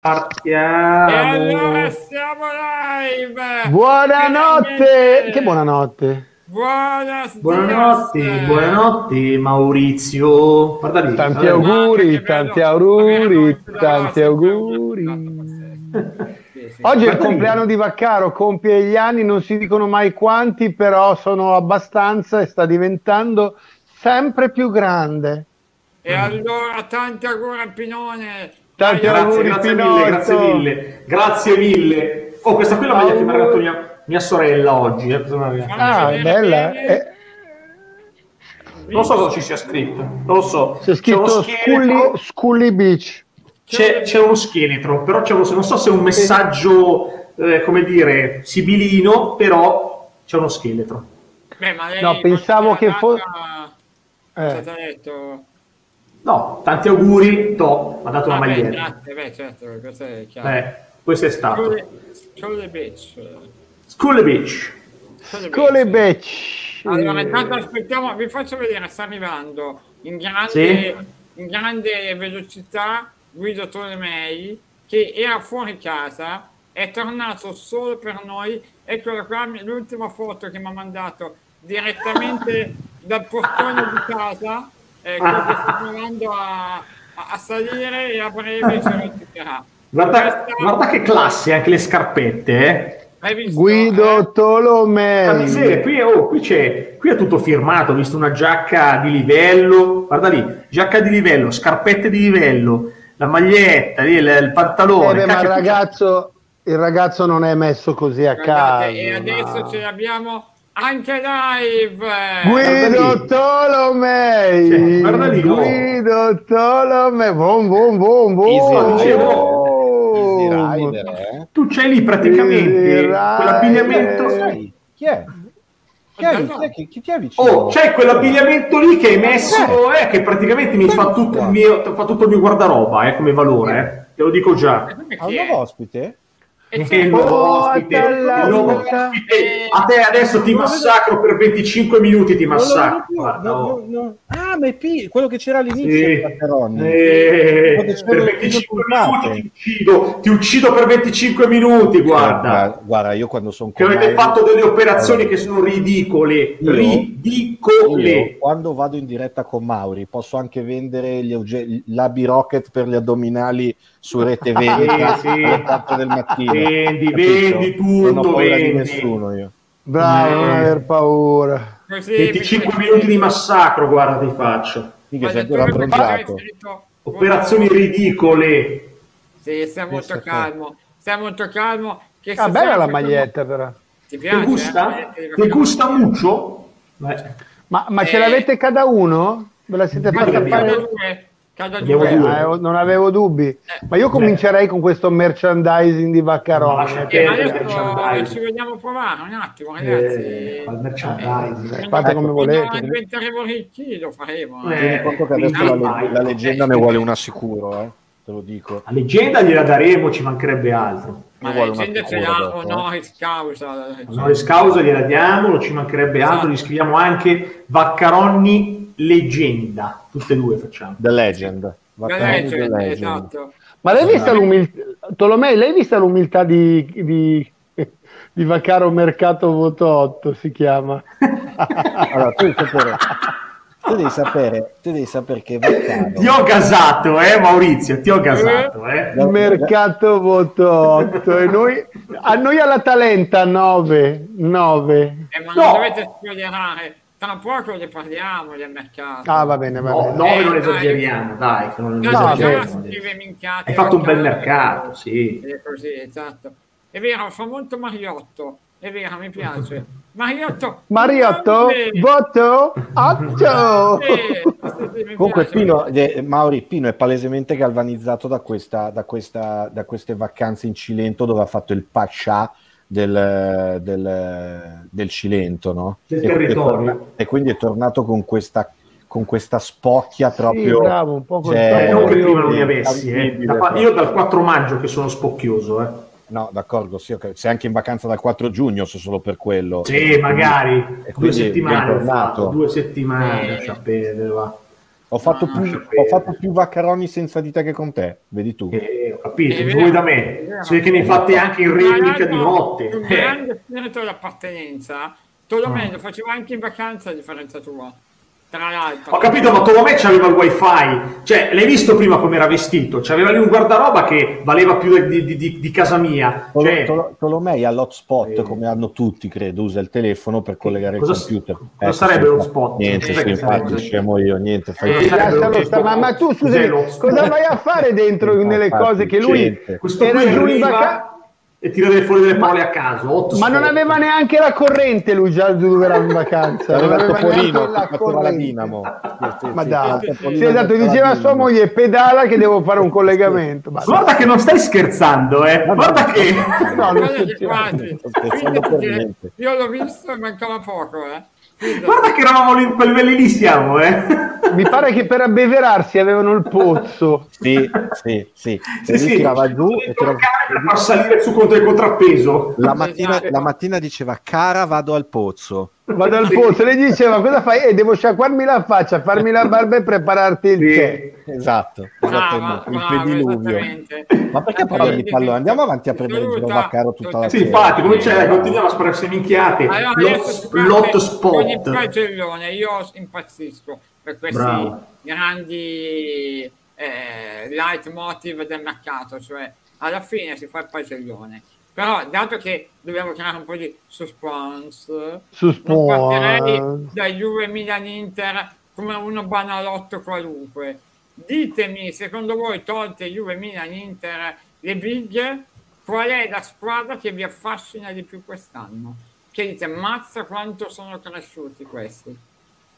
Partiamo. E allora siamo live! Buonanotte! Che buonanotte! Buona Buonanotte, buonanotte Maurizio. Guarda lì. Tanti auguri, tanti auguri, tanti auguri. Oggi è il compleanno di Vaccaro, compie gli anni, non si dicono mai quanti, però sono abbastanza e sta diventando sempre più grande. E allora tanti auguri a Pinone! Tanti Dai, auguri. Grazie, grazie grazie mille. Grazie mille. Oh, questa qui è la maglia che mi ha regalato Auguri. mia, mia sorella oggi. eh, Ah, vedere bella. Eh, Non so cosa ci sia scritto, non lo so. c'è scritto scheletro, Scully, Scully Beach. c'è, c'è uno scheletro, però c'è uno- non so se è un messaggio, eh, come dire, sibilino, però c'è uno scheletro. Beh, ma lei No, pensavo che era fo- nata- Cosa Eh. ti ha detto? No, tanti auguri, to, mi ha dato una Ah, beh, maglietta. grazie, beh, certo, questo è chiaro. Eh, questo è stato. Scuole- Scuole Beach. School Beach. Beach. Beach. Allora, intanto aspettiamo, vi faccio vedere, sta arrivando in grande, Sì. in grande velocità Guido Tolomei che era fuori casa, è tornato solo per noi. Eccola qua, l'ultima foto che mi ha mandato direttamente dal portone di casa. Ecco, che sta provando a, a- salire e a breve ci recupererà. Guarda, Questa- guarda che classe, anche le scarpette, eh. Hai visto? Guido Eh? Tolomei. Camisete, qui, oh, qui c'è, qui è tutto firmato, ho visto una giacca di livello, guarda lì, giacca di livello, scarpette di livello, la maglietta, lì, il, il Eh, pantalone. beh, ma il ragazzo, il ragazzo non è messo così a Guardate, caso. e adesso ma- ce l'abbiamo anche live. Guido Tolomei. Guarda lì, oh. Guido Tolomei. Boom, boom, boom, boom. Easy Rider, Easy Boom. Rider, eh? Tu c'hai lì praticamente quell'abbigliamento. Sai, chi è? Chi è, chi è, chi- chi ti è vicino? Oh, c'è quell'abbigliamento lì che hai messo, eh, che praticamente mi fa tutto il mio, fa tutto il mio guardaroba, eh, come valore, eh. Te lo dico già. Ha un nuovo ospite? E Il nuovo ospite, il nuovo ospite. A te adesso ti massacro per 25 minuti, ti massacro. no, oh. no, no. Ah, ma è P, quello che c'era all'inizio Sì. Eh, per nel 25 primo minuti ti uccido, ti uccido per 25 minuti, guarda. Guarda, io quando sono Che avete fatto delle operazioni che sono ridicole, Io? ridicole. Io, quando vado in diretta con Mauri posso anche vendere gli l'Abi Rocket per gli addominali su rete vendita sì. alle 4 del mattino. Vendi, Capito? vendi tutto, non ho paura di vendi. nessuno io. Bravo, Eh. non aver paura. così 25 mi- minuti di massacro, guarda, ti faccio. Figa, sei ancora abbronzato. scritto- Operazioni ridicole. Sì, stai molto Pensa calmo. Stai molto calmo. Che Ah, bella la maglietta però. Ti Ti piace? gusta? eh? Ti gusta mucho? Ma, ma ce Eh. l'avete cada uno? Ve la siete fatta fare? due. Ah, eh, non avevo dubbi. Ma io comincerei con questo merchandising di lascia Eh, ma ci vogliamo provare un attimo, ragazzi. Eh, al merchandising. Quando- fate come volete. diventeremo ricchi lo faremo. Eh, Tieni conto che adesso la, mai. la leggenda ne vuole una sicuro, eh, te lo dico. La leggenda gliela daremo, ci mancherebbe altro. Ma la gente ce l'ha eh. onoris causa. la leggenda. Honoris causa gliela diamo, non ci mancherebbe altro, Esatto. gli scriviamo anche Vaccaronni leggenda, tutte e due facciamo. The Legend. La Vaccaroni The leggenda, Legend. esatto. Ma l'hai vista l'umiltà? Tolomei, l'hai vista l'umiltà di, di, di Vaccaro Mercato Voto 8 si chiama? Allora, tu devi sapere, tu devi sapere, tu devi sapere che Vaccaro... Ti ho gasato, eh Maurizio, ti ho gasato, eh. Mercato Voto 8 e noi, a noi alla Talenta 9, 9. Eh, ma No. non dovete spoilerare. Tra poco ne parliamo del mercato. Ah, va bene, va bene. no, Eh, non esageriamo, dai, che non No, No, esageriamo. Hai fatto un bel mercato. sì. È così, esatto. È vero, fa molto Mariotto. È vero, mi piace. Mariotto. Mariotto, voto 8. Sì, sì, sì, mi Comunque. Pino, eh, Mauri Pino è palesemente galvanizzato da, questa, da, questa, da queste vacanze in Cilento dove ha fatto il pascià del, del, del Cilento, no? Del e, quindi è territorio. e quindi è tornato con questa, con questa spocchia proprio... bravo, un po' cioè, non che prima non Io- ne avessi, eh. Da- io dal 4 maggio che sono spocchioso, eh. No, d'accordo, sì, ok. sei anche in vacanza dal 4 giugno, se solo per quello. Sì, magari E due quindi settimane ho bentornato. fatto, due settimane, Eh. lascia perdere, va. Ho fatto, No, più, ho fatto più vaccaroni senza di te che con te, vedi tu. Eh, ho capito, vuoi da me? vede che ne hai fatti anche in replica di notte. Un Eh. grande spirito di appartenenza. Tolomei Ah. lo faceva anche in vacanza a differenza tua. Tra l'altro. Ho capito, ma Tolomei c'aveva il wifi. Cioè, l'hai visto prima come era vestito? C'aveva lì un guardaroba che valeva più di, di- di- di casa mia. Cioè, Tolo- Tolomei ha l'hotspot Eh. come hanno tutti, credo, usa il telefono per collegare Cosa- il computer. cosa sì, sarebbe sì, l'hotspot? Niente, sì, che infatti scemo io, niente, fai Eh, Lascialo lo stare, ma, ma tu scusami, lo- cosa vai a fare dentro nelle cose che lui questo era qui giù in vacanza? E tira delle fuori delle parole a caso. Ma non aveva neanche la corrente lui già dove era in vacanza. Non Aveva topolino, neanche la corrente. dinamo. Ma dai, sì, esatto, diceva a sua moglie pedala che devo fare un collegamento. Ma- Guarda che non stai scherzando, eh. Guarda che... No, non. Sto scherzando per niente. Io l'ho visto e mancava poco, eh. Guarda che eravamo lì, quei livelli lì siamo, eh. Mi pare che per abbeverarsi avevano il pozzo. Sì, sì, sì. Sì, sì. tirava giù e tirava... per far salire su contro il contrappeso. La mattina, la mattina diceva, cara, vado al pozzo. Vado al Sì. pozzo, lei diceva cosa fai? Eh, devo sciacquarmi la faccia, farmi la barba e prepararti il tè. Sì. Esatto, Brava, esattamente, il pediluvio. Ma perché Eh, parliamo di pallone? Andiamo avanti a prendere in giro Vaccaro tutta la Sì, sera. infatti, come c'è, continuiamo a spararsi minchiate. Allora, il spot. io impazzisco per questi Bravo. grandi eh, leitmotiv del mercato, cioè alla fine si fa il pagellone. Però, dato che dobbiamo creare un po' di suspense, Suspense. non partirei da Juve Milan Inter come uno banalotto qualunque. Ditemi, secondo voi, tolte Juve Milan Inter le big, qual è la squadra che vi affascina di più quest'anno? Che dite, mazza quanto sono cresciuti questi.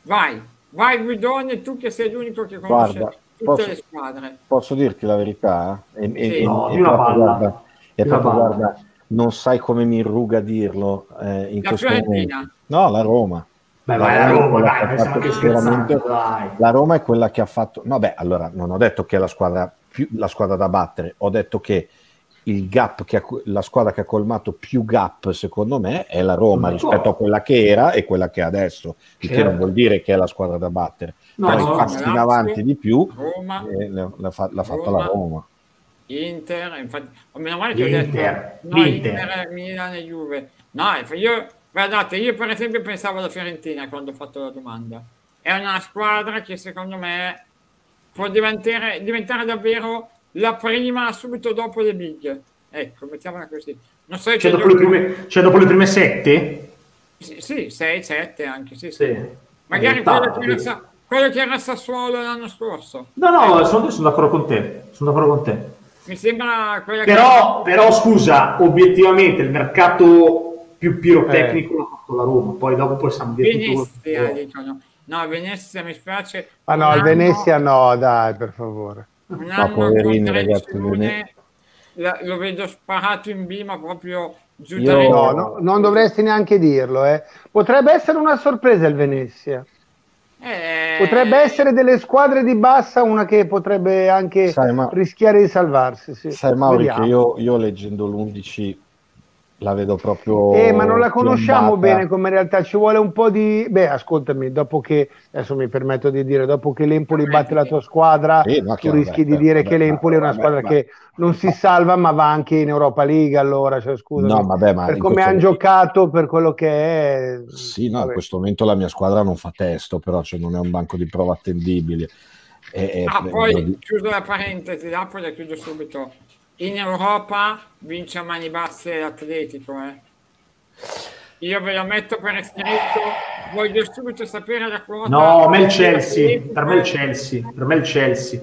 Vai, vai Guidone, tu che sei l'unico che conosce Guarda, tutte posso- le squadre. Posso dirti la verità? E, e- Sì. e- No, e di una proprio, palla. guarda, e una palla. guarda, non sai come mi irruga dirlo eh, in La questo Fiorentina. momento. No, la Roma. Beh, vai, la Roma, è quella dai, che fatto. La Roma è quella che ha fatto. No, beh, allora non ho detto che è la squadra, più, la squadra da battere, ho detto che il gap che ha, la squadra che ha colmato più gap, secondo me, è la Roma rispetto a quella che era e quella che è adesso. Il che Certo. non vuol dire che è la squadra da battere. No, Poi no, passi in avanti di più, Roma, eh, l'ha, l'ha fa- l'ha fatta Roma. la Roma. Inter, infatti, o meno male che ho L'Inter, detto no, l'Inter. Inter, Milan e Juve. No, io, guardate, io per esempio pensavo alla Fiorentina quando ho fatto la domanda. È una squadra che secondo me può diventare, diventare davvero la prima subito dopo le big. Ecco, mettiamola così. Non so Cioè, se dopo le prime, cioè, dopo le prime sette? Sì, sì, 6, 7 anche, sì, sì. Sì. Magari Eh, quello che, era, quello che era Sassuolo l'anno scorso. No, no, sono, sono d'accordo con te. Sono d'accordo con te. Mi sembra quella Però, che... però, scusa, obiettivamente il mercato più pirotecnico l'ha fatto la Roma. Poi dopo possiamo dire Venezia dicono. No, Venezia mi spiace. Ah no, anno- Venezia no, dai, per favore. Un anno poverini, con ragazzi, Simone, Vene- la- lo vedo sparato in B, ma proprio giù Io- da No, no, non dovresti neanche dirlo. Eh. Potrebbe essere una sorpresa il Venezia. Eh, Potrebbe essere delle squadre di bassa una che potrebbe anche Sai, ma- rischiare di salvarsi. Sì. Sai Mauri Vediamo. che io, io leggendo l'11 la vedo proprio... Eh, ma non la conosciamo piombata. bene come realtà, ci vuole un po' di... Beh, ascoltami, dopo che, adesso mi permetto di dire, dopo che l'Empoli batte la tua squadra, Sì, no, tu rischi vabbè, di dire vabbè, che l'Empoli è una vabbè, squadra ma- che non si salva ma va anche in Europa League allora, cioè, scusa, No, vabbè, ma per come hanno giocato, per quello che è... Sì, no, in vabbè. questo momento la mia squadra non fa testo, però cioè, non è un banco di prova attendibile. E, Ah, e- poi chiudo la parentesi, dopo la chiudo subito. In Europa vince a mani basse l'Atletico, eh. Io ve lo metto per iscritto, voglio subito sapere la quota. No, a me il Chelsea. Per me il Chelsea. Per me il Chelsea.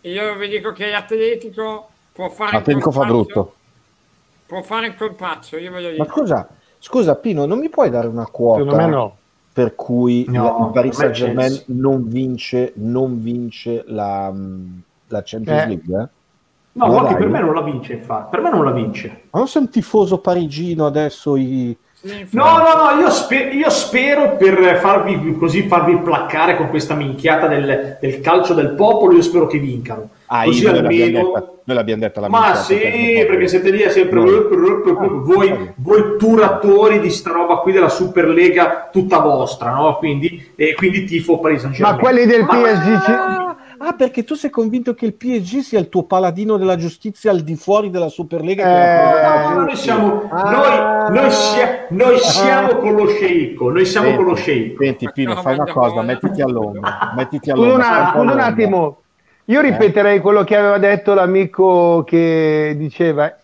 Io vi dico che l'Atletico può fare il Atletico fa brutto. Può fare il colpaccio, io ve lo Ma dico. scusa, scusa Pino, non mi puoi dare una quota no. per cui No, la- il Paris Saint Germain non vince, non vince la, mh, la Champions Eh. League? eh? No, dai. per me non la vince, infatti. Per me non la vince. Ma non sei un tifoso parigino adesso? I... No, no, no, io, spe- io spero per farvi così farvi placcare con questa minchiata del, del calcio del popolo, io spero che vincano. Ah, così io- noi l'abbiamo almeno... detta- noi l'abbiamo detta la Ma sì, perché- perché siete lì a sempre No. voi, voi turatori di sta roba qui della Superlega tutta vostra, no? Quindi, e quindi tifo Paris Saint Ma quelli del PSG ci- Ah, ah, perché tu sei convinto che il PSG sia il tuo paladino della giustizia al di fuori della Superlega? Eh, No, noi siamo, Ah. noi, noi sia- noi siamo con lo sceicco, noi siamo Senti, con lo sceicco. Senti, Pino, fai una cosa, mettiti all'ombra. Mettiti Scusa all'ombra. un, stai un all'ombra. attimo, io ripeterei quello che aveva detto l'amico che diceva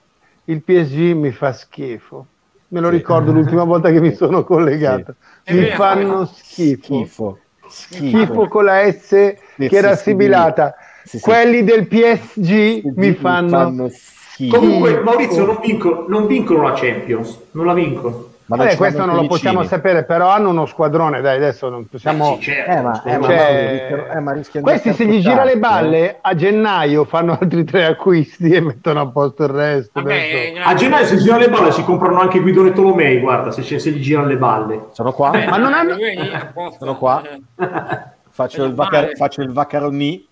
il PSG mi fa schifo. Me lo Sì. ricordo l'ultima volta che mi sono collegato. È Mi fanno schifo. Schifo. Schifo. Schifo con la S che sì, era sì, sibilata. sì, sì. Quelli del PSG mi fanno... schifo. Comunque, Maurizio, non, vinco- non vincono la Champions, non la vincono. Ma Vabbè, questo non lo i possiamo vicini. sapere, però hanno uno squadrone, dai, adesso non possiamo... Eh, Eh, eh, eh, questi se gli gira le balle a gennaio fanno altri tre acquisti e mettono a posto il resto. Vabbè, adesso. A gennaio se girano le balle si comprano anche Guidone e Tolomei, guarda, se, se gli girano le balle. Sono qua, eh, Ma non hanno-. Sono qua. Eh, faccio, il vacar- faccio il vacaroni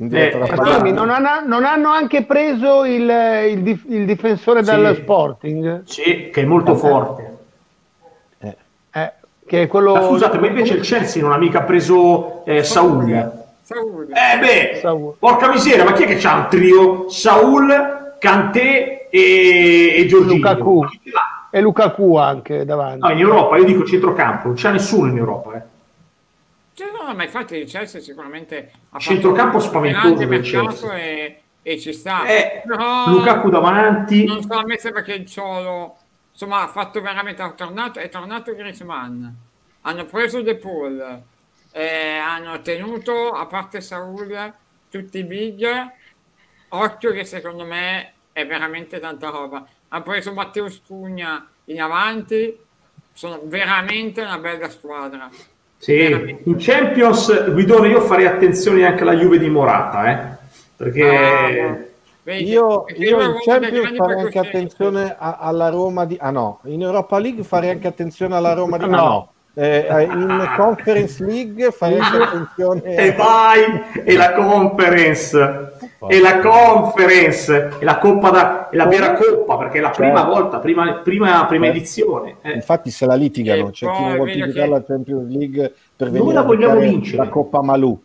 Eh, eh. Scusami, non, hanno, non hanno anche preso il, il dif- il difensore Sì. dal Sporting? Sì, che è molto forte. Che è quello... Ma scusate, ma invece il Chelsea non ha mica preso eh, Saul. Saul. Eh beh, Saul. porca miseria, ma chi è che c'ha un trio? Saul, Kanté e, e Giorgino. Lukaku. E Lukaku anche davanti. No, in Europa, io dico centrocampo, non c'è nessuno in Europa. Eh. Cioè, no, ma infatti il Chelsea sicuramente ha Centrocampo spaventoso del Chelsea. e, e ci sta. Eh, Però Lukaku davanti. non so a me sembra che il Ciolo insomma ha fatto veramente è tornato, è tornato Griezmann. Hanno preso De Paul eh, hanno tenuto a parte Saul tutti i big occhio che secondo me è veramente tanta roba. Ha preso Matteo Spugna in avanti. Sono veramente una bella squadra. Sì, in Champions, Guidone, io farei attenzione anche alla Juve di Morata, eh, perché... Ah, vedi? Io, io in Champions farei anche attenzione a- alla Roma di... Ah no, in Europa League farei anche attenzione alla Roma di... Ah, No. no. Eh, in Conference League farei anche attenzione... E vai, e la conference, e la conference, e la coppa da, e la vera coppa, perché è la prima Certo. volta, prima, prima, prima Eh. edizione. eh. Infatti se la litigano, c'è chi poi non vuole vedo giocare che- la Champions League per Noi venire la a vogliamo vincere. la Coppa Malù.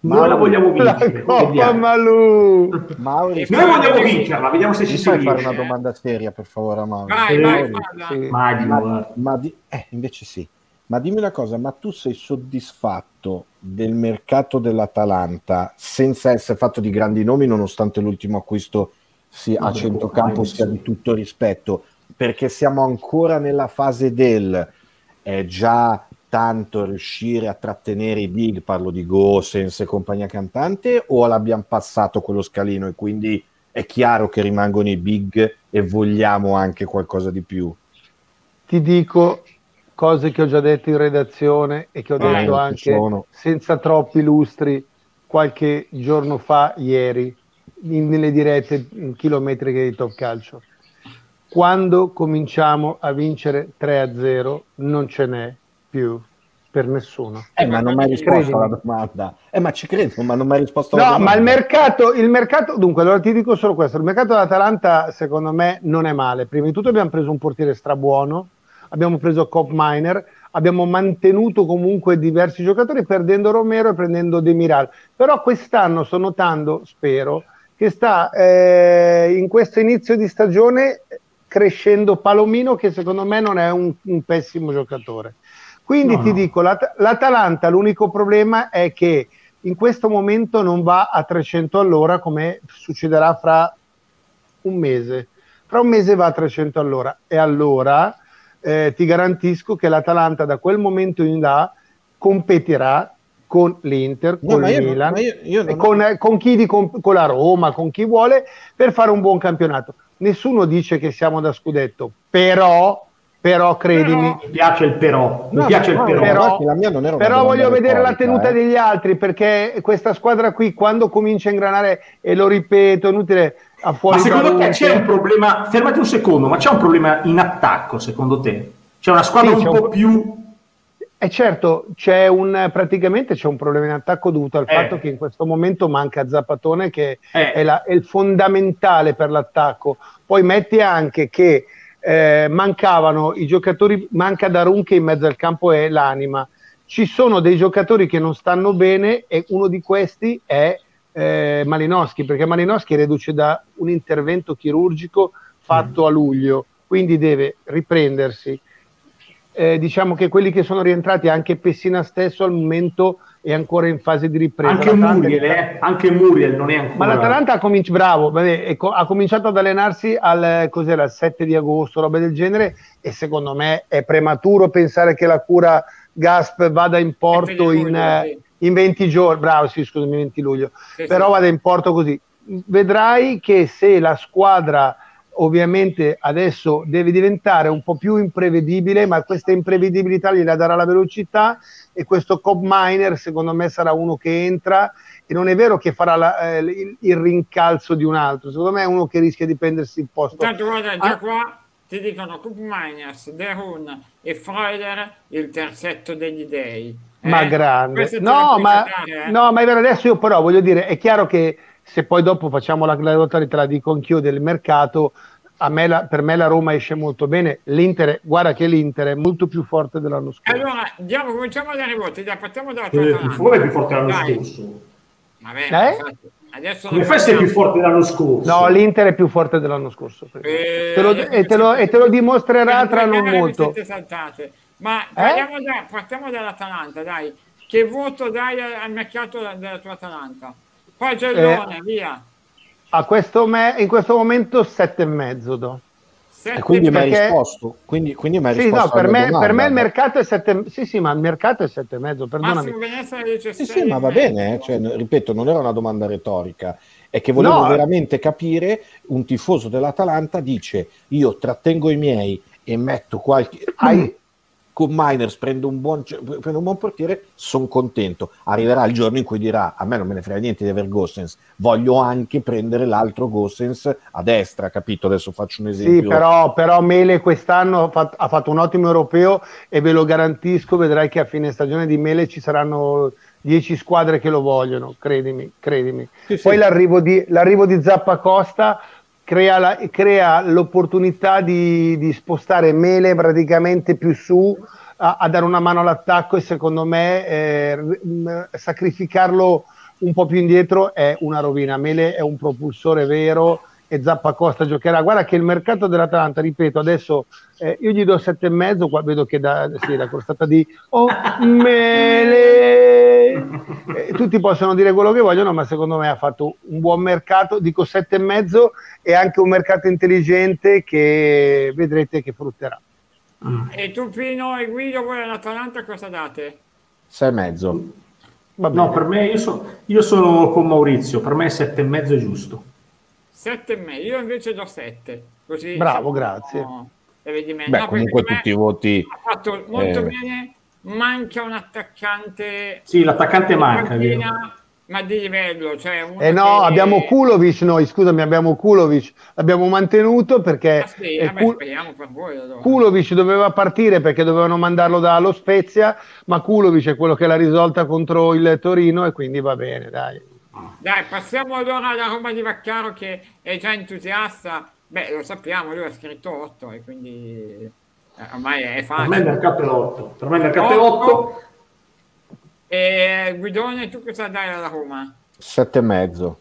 Noi la vogliamo La vincere. Malù! Mauri, E Noi vogliamo vincerla, vediamo se ci si fai fare una domanda seria per favore a Mauri? vai Eh, vai. Immagino, Ma, ma di- eh, invece sì. Ma dimmi una cosa, ma tu sei soddisfatto del mercato dell'Atalanta senza essere fatto di grandi nomi, nonostante l'ultimo acquisto sia, a centrocampo sia di tutto rispetto? Perché siamo ancora nella fase del è già tanto riuscire a trattenere i big, parlo di Gosens e compagnia cantante, o l'abbiamo passato quello scalino e quindi è chiaro che rimangono i big e vogliamo anche qualcosa di più? Ti dico cose che ho già detto in redazione e che ho Vai. detto anche sono. senza troppi lustri qualche giorno fa, ieri, in- nelle dirette chilometriche di Top Calcio. Quando cominciamo a vincere 3-0 non ce n'è più per nessuno. Eh, ma non mi hai risposto Credimi. alla domanda. Eh, ma ci credo, ma non mi hai risposto alla No, domanda. ma il mercato, il mercato, dunque, allora ti dico solo questo: il mercato dell'Atalanta, secondo me, non è male. Prima di tutto, abbiamo preso un portiere strabuono, abbiamo preso Cop Miner, abbiamo mantenuto comunque diversi giocatori, perdendo Romero e prendendo Demiral. Però quest'anno sto notando, spero, che sta eh, in questo inizio di stagione crescendo Palomino, che secondo me non è un, un pessimo giocatore. Quindi No, ti no. dico, l'At- l'Atalanta l'unico problema è che in questo momento non va a 300 all'ora come succederà fra un mese. Fra un mese va a 300 all'ora e allora eh, ti garantisco che l'Atalanta da quel momento in là competirà con l'Inter, No, con il non- Milan, ma io- io non con, eh, con chi di comp- con la Roma, con chi vuole per fare un buon campionato. Nessuno dice che siamo da scudetto, però, però credimi, Mi piace il però, mi No, piace no, il però. però- infatti la mia non era una però domanda voglio vedere la tenuta eh. degli altri perché questa squadra qui quando comincia a ingranare e lo ripeto è inutile a fuori Ma secondo te c'è un problema, fermati un secondo, ma c'è un problema in attacco secondo te? C'è una squadra Sì, un c'è po' un- più... E certo, c'è un, praticamente c'è un problema in attacco dovuto al Eh. fatto che in questo momento manca Zappatone che Eh. è, la- è il fondamentale per l'attacco. Poi metti anche che eh, mancavano i giocatori, manca Darun che in mezzo al campo è l'anima. Ci sono dei giocatori che non stanno bene e uno di questi è eh, Malinowski, perché Malinowski reduce da un intervento chirurgico fatto a luglio, quindi deve riprendersi. Eh, diciamo che quelli che sono rientrati, anche Pessina stesso al momento è ancora in fase di ripresa. Anche Muriel, eh? Anche Muriel non è ancora... ma l'Atalanta ha cominciato, bravo, vabbè, è co- ha cominciato ad allenarsi al, cos'era, il 7 di agosto, roba del genere, e secondo me è prematuro pensare che la cura Gasp vada in porto 7 di in, luglio, eh, in 20 giorni, bravo, sì, scusami, 20 luglio, Sì, però sì. vada in porto così. Vedrai che se la squadra ovviamente adesso deve diventare un po' più imprevedibile, ma questa imprevedibilità gliela darà la velocità e questo Cobb Miner secondo me sarà uno che entra e non è vero che farà la- eh, il, il rincalzo di un altro, secondo me è uno che rischia di prendersi il posto. Intanto guarda, già Ah. qua ti dicono Cup Miners, Derun e Freuler il terzetto degli dei. Eh? Ma grande, no ma, giocare, eh? no, ma è vero. Adesso io, però, voglio dire, è chiaro che se poi dopo facciamo la, la te la dico anch'io del mercato. A me la- per me la Roma esce molto bene. L'Inter, guarda che l'Inter è molto più forte dell'anno scorso. Allora, andiamo, cominciamo dalle volte, dai, partiamo dalla tua Eh, Atalanta. Come è più forte dell'anno Dai. scorso? Vabbè, Eh? infatti, adesso Come fai a essere più forte dell'anno scorso? No, l'Inter è più forte dell'anno scorso. Eh, Te lo- e, te lo, e te lo dimostrerà queste tra non molto. Ma parliamo da- partiamo dall'Atalanta, dai. Che voto dai al, mercato della, della tua Atalanta? Poi Giallone, Eh, via. A questo me- in questo momento sette e mezzo do. Sette E quindi mi hai risposto. Quindi, quindi mi hai Sì, risposto no, per me, domanda. per me il mercato è sette. Sì, sì, ma il mercato è sette e mezzo, perdonami. Dice Sì, sì, ma va bene, eh, cioè, ripeto, non era una domanda retorica, è che volevo No. veramente capire, un tifoso dell'Atalanta dice, io trattengo i miei e metto qualche... Hai- Con Miners prendo un buon, prendo un buon portiere, sono contento. Arriverà il giorno in cui dirà, a me non me ne frega niente di aver Gossens, voglio anche prendere l'altro Gossens a destra, capito? Adesso faccio un esempio. Sì, però, però Mele quest'anno ha fatto, ha fatto un ottimo europeo e ve lo garantisco, vedrai che a fine stagione di Mele ci saranno 10 squadre che lo vogliono, credimi, credimi. Sì, sì. Poi l'arrivo di, l'arrivo di Zappa Costa crea, la- crea l'opportunità di, di spostare Mele praticamente più su a, a dare una mano all'attacco e secondo me eh, sacrificarlo un po' più indietro è una rovina. Mele è un propulsore vero e Zappacosta giocherà. Guarda che il mercato dell'Atalanta, ripeto, adesso eh, io gli do sette e mezzo, qua vedo che da, sì, la crostata di oh, Mele. Eh, tutti possono dire quello che vogliono, ma secondo me ha fatto un buon mercato, dico sette e mezzo e anche un mercato intelligente che vedrete che frutterà. E tu Pino e Guido, voi all'Atalanta cosa date? Sei e mezzo. Va bene. No, per me, io, so- io sono con Maurizio, per me sette e mezzo è giusto. Sette e mezzo, io invece do sette. Così Bravo, siamo- grazie. e. Beh, No, comunque tutti i voti... ha fatto molto eh, bene, manca un attaccante Sì, l'attaccante manca, ma di livello, cioè uno Eh no, che- abbiamo Kulovic noi, scusami, abbiamo Kulovic, l'abbiamo mantenuto perché Ah, sì, vabbè, Kul- speriamo per voi allora. Kulovic doveva partire perché dovevano mandarlo dallo Spezia, ma Kulovic è quello che l'ha risolta contro il Torino e quindi va bene, dai. Dai, passiamo allora alla Roma di Vaccaro che è già entusiasta. Beh, lo sappiamo, lui ha scritto 8 e quindi eh, ormai è Per me il facile. mercato è 8. Per me il mercato è Otto. 8. E Guidone, tu cosa dai alla Roma? Sette e mezzo.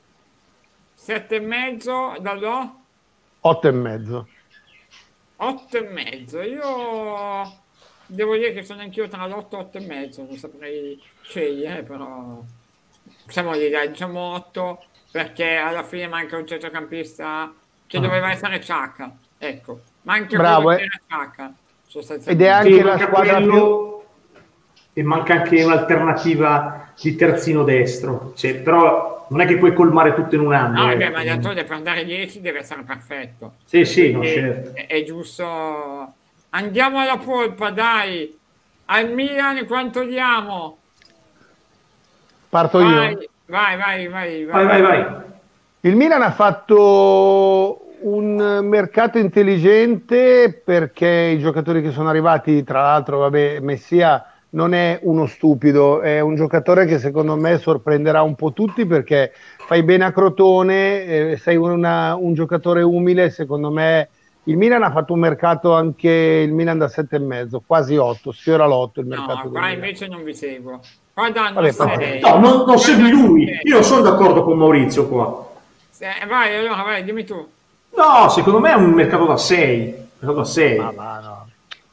7 e mezzo, dallo Otto e mezzo. 8 e mezzo. Io devo dire che sono anch'io tra l'8 e 8 e mezzo, non saprei scegliere, però siamo lì, dai, diciamo 8 perché alla fine manca un centrocampista che doveva essere Ciacca, ecco, manca Bravo, eh. che era Ciacca, Ed è anche la squadra quello E manca anche un'alternativa di terzino destro. Cioè, però non è che puoi colmare tutto in un anno. No, eh. vabbè, ma d'altronde per andare 10 deve essere perfetto. Sì, sì, no, certo. è, è giusto. Andiamo alla polpa, dai. Al Milan quanto diamo? Parto io. Vai, vai, vai, vai. Vai, vai, vai. Il Milan ha fatto un mercato intelligente perché i giocatori che sono arrivati, tra l'altro, vabbè, Messia non è uno stupido, è un giocatore che secondo me sorprenderà un po' tutti perché fai bene a Crotone, eh, sei una, un giocatore umile, secondo me il Milan ha fatto un mercato anche il Milan da 7,5, quasi 8, sfiora l'8 il mercato. No, qua invece non vi seguo. Qua danno Vabbè, sei. No, non, non segui lui. Io non sono d'accordo con Maurizio qua. Eh, vai, allora vai, dimmi tu. No, secondo me è un mercato da 6. Mercato da 6. Ma va, no.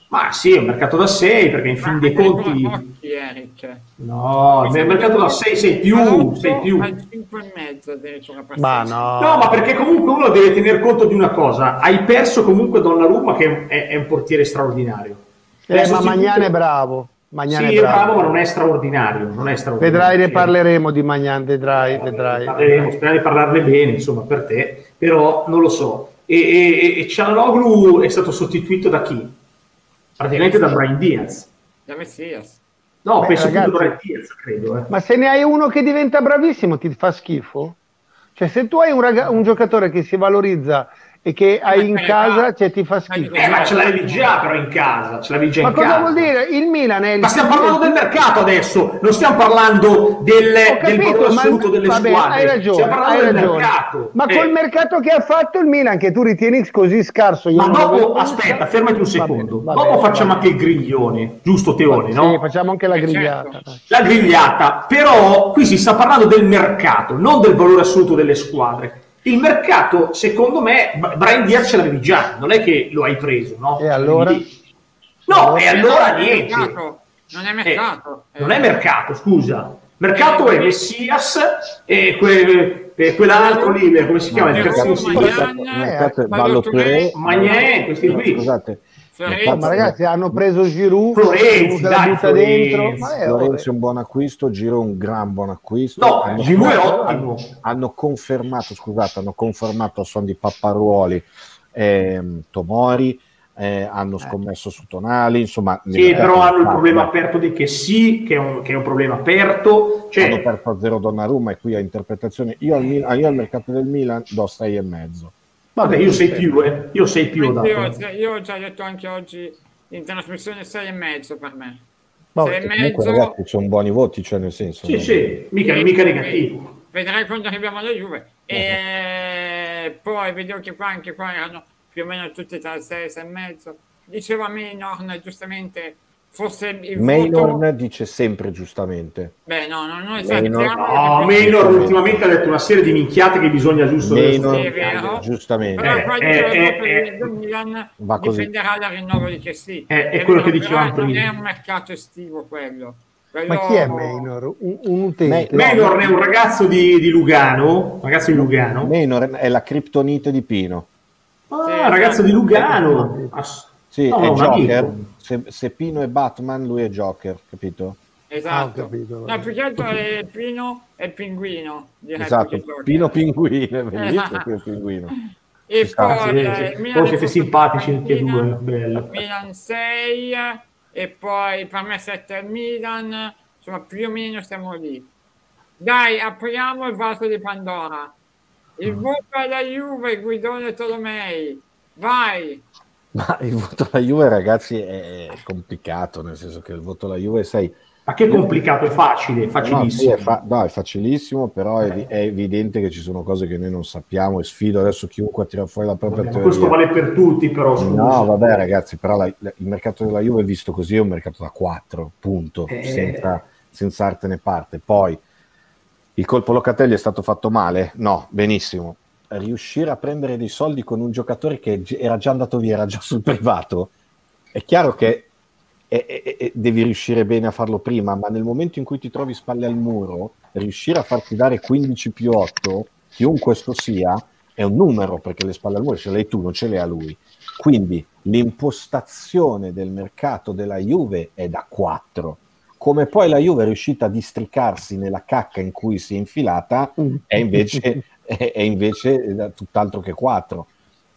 Ma sì, è un mercato da 6 perché in fin dei conti... Occhi, Eric. No, è un mercato da 6, sei più, sei più. Al 5 e mezzo addirittura. per Ma no. No, ma perché comunque uno deve tener conto di una cosa. Hai perso comunque Donnarumma che è, è un portiere straordinario. Eh, ma sostituito- Magnan è bravo. Magnan Sì, è bravo. ma non è straordinario. Non è straordinario. Vedrai, ne parleremo di Magnan, vedrai, vedrai. Parleremo, speriamo di parlarne bene, insomma, per te, però non lo so. E, e, e Cialanoglu è stato sostituito da chi? Praticamente da Brian Diaz. Da Messias. No, Beh, penso ragazzi- Brian Diaz, credo. Eh. Ma se ne hai uno che diventa bravissimo, ti fa schifo? Cioè, se tu hai un, raga- un giocatore che si valorizza e che hai in casa, cioè, ti fa schifo. Eh, ma ce l'avevi già però in casa, ce l'avevi già Ma in cosa casa. vuol dire? Il Milan è il Ma stiamo parlando del mercato adesso, non stiamo parlando del, Ho del capito, valore ma- assoluto delle vabbè, squadre. hai ragione, stiamo parlando hai del ragione. mercato. Ma Eh, col mercato che ha fatto il Milan, che tu ritieni così scarso, io ma dopo, aspetta, fermati un Va secondo. bene, va dopo bene, facciamo anche il griglione, giusto Teone, Sì, no? facciamo anche la Eh, grigliata. certo. La grigliata, però qui si sta parlando del mercato, non del valore assoluto delle squadre. Il mercato, secondo me, Brian Diaz ce l'avevi già, non è che lo hai preso, no? E allora? No, e allora Non niente. mercato, Non è Eh, mercato. non Eh, è mercato, scusa. Mercato è Messias e que- e quell'altro lì, come si chiama? Il No, terzino Roma, sinistro? Magnan, Il mercato è Ballo Ballo Touré, Touré, Magnan, questi qui. Scusate, Florenzi. Ma ragazzi, hanno preso Giroud, Florenzi, dai, butta Florenzi. dentro. Ma è Lorenzo è un buon acquisto, Giro un gran buon acquisto. No, Hanno- Giroud è ottimo. hanno confermato, scusate, hanno confermato a son di Papparuoli ehm, Tomori, eh, hanno scommesso su Tonali, insomma... Sì, però hanno il problema eh. aperto di che sì, che è un, che è un problema aperto. Cioè, Hanno perso a zero Donnarumma e qui a interpretazione. Io al, io al mercato del Milan do 6 e mezzo. Vabbè, io sei più, eh. Io sei più. Io, io ho già detto anche oggi in trasmissione 6 e mezzo per me. 6 e Comunque, mezzo. ragazzi, sono buoni voti, cioè nel senso... Sì, non- sì, mica, mica negativo. Vedrai quando arriviamo alla Juve. E poi vedevo che qua anche qua erano più o meno tutti tra il 6 e 6 e mezzo. Diceva Maynor giustamente fosse il voto. Maynor dice sempre giustamente. Beh, no, no, noi Maynor-. No, Maynor ultimamente ha detto una serie di minchiate che bisogna giusto... Maynor, Sì, è vero. giustamente. Però Eh, eh, eh, eh, Milan va così. difenderà la rinnovo di che sì. Eh, è quello che vero, dicevamo però Non prima. è un mercato estivo quello. Quello- Ma chi è Maynor? Un, un utente? May- Maynor è un ragazzo di, di Lugano, ragazzo di Lugano. Maynor è la criptonite di Pino. Ah, Sì, ragazzo di. Lugano. Sì, No, è Joker. amico. Se, se Pino è Batman, lui è Joker, capito? Esatto. Ah, capito. No, più che altro è Pino e Pinguino. Direi Esatto. Pino Pinguino, è bellissimo Esatto. Pino Pinguino. E poi, sì, eh, Oh, siete simpatici tutti e due, Milan, bello. Milan 6 e poi per me 7 al Milan, insomma più o meno stiamo lì. Dai, apriamo il vaso di Pandora. Mm. Il voto alla Juve, Guidone Tolomei. Vai! Ma il voto alla Juve, ragazzi, è complicato, nel senso che il voto alla Juve è 6. Ma che complicato, è facile, è No, sì, facilissimo. è, fa- no, è facilissimo, però è, è evidente che ci sono cose che noi non sappiamo e sfido adesso chiunque a tirare fuori la propria teoria. questo vale per tutti, però. scusa. No, vabbè, ragazzi, però la- la- il mercato della Juve visto così è un mercato da 4, punto, Eh. senza, senza arte né parte. Poi il colpo Locatelli è stato fatto male? No, benissimo. Riuscire a prendere dei soldi con un giocatore che era già andato via, era già sul privato, è chiaro che e- e- e devi riuscire bene a farlo prima, ma nel momento in cui ti trovi spalle al muro, riuscire a farti dare 15 più 8, chiunque esso sia, è un numero perché le spalle al muro ce le hai tu, non ce le ha lui. Quindi l'impostazione del mercato della Juve è da 4. Come poi la Juve è riuscita a districarsi nella cacca in cui si è infilata, è invece, è, è invece da tutt'altro che 4.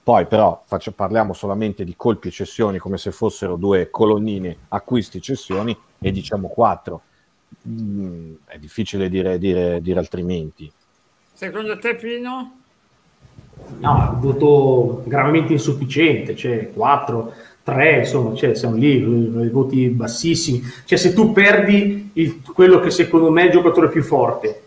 Poi però faccio- parliamo solamente di colpi e cessioni come se fossero due colonnine acquisti e cessioni e diciamo 4. è difficile dire, dire- dire altrimenti. Secondo te Pino? No, voto gravemente insufficiente, cioè 4, 3, insomma, cioè, siamo lì, i voti bassissimi. Cioè, se tu perdi il, quello che secondo me è il giocatore più forte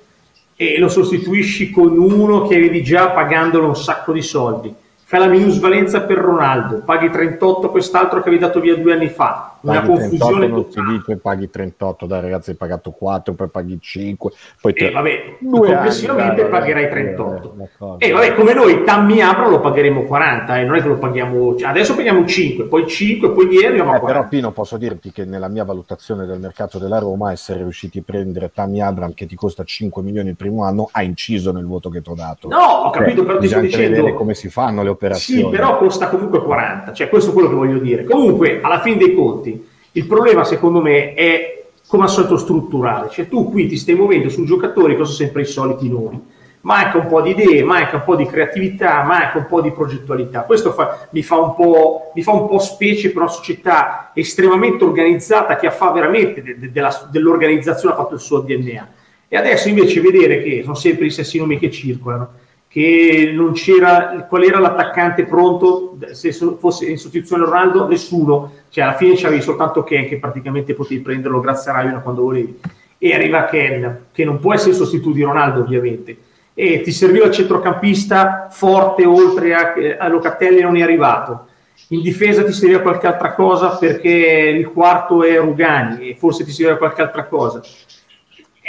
e lo sostituisci con uno che avevi già pagandolo un sacco di soldi, fai la minusvalenza per Ronaldo, paghi 38 quest'altro che avevi dato via due anni fa, una confusione non si dice paghi 38, dai ragazzi hai pagato 4, poi paghi 5, poi te... eh, vabbè, complessivamente anni, pagherai 38. E eh, vabbè, come noi Tammy Abra lo pagheremo 40, eh, non è che lo paghiamo, cioè, adesso paghiamo 5, poi 5, poi ieri eh, Però Pino posso dirti che nella mia valutazione del mercato della Roma essere riusciti a prendere Tammy Abram che ti costa 5 milioni il primo anno ha inciso nel voto che ti ho dato. No, ho capito, cioè, però ti sto dicendo come si fanno le operazioni. Sì, però costa comunque 40, cioè questo è quello che voglio dire. Comunque, alla fine dei conti, il problema secondo me è come al solito strutturale, cioè tu qui ti stai muovendo su giocatori che sono sempre i soliti nomi, manca un po' di idee, manca un po' di creatività, manca un po' di progettualità. Questo fa, mi, fa un po', mi fa un po' specie per una società estremamente organizzata che fa veramente de, de, della, dell'organizzazione ha fatto il suo DNA. E adesso invece vedere che sono sempre i stessi nomi che circolano, che non c'era qual era l'attaccante pronto se fosse in sostituzione Ronaldo? Nessuno. Cioè alla fine c'avevi soltanto Ken che praticamente potevi prenderlo grazie a Raiola quando volevi. E arriva Ken che non può essere sostituto di Ronaldo ovviamente. E ti serviva il centrocampista forte oltre a, a Locatelli non è arrivato. In difesa ti serviva qualche altra cosa perché il quarto è Rugani e forse ti serviva qualche altra cosa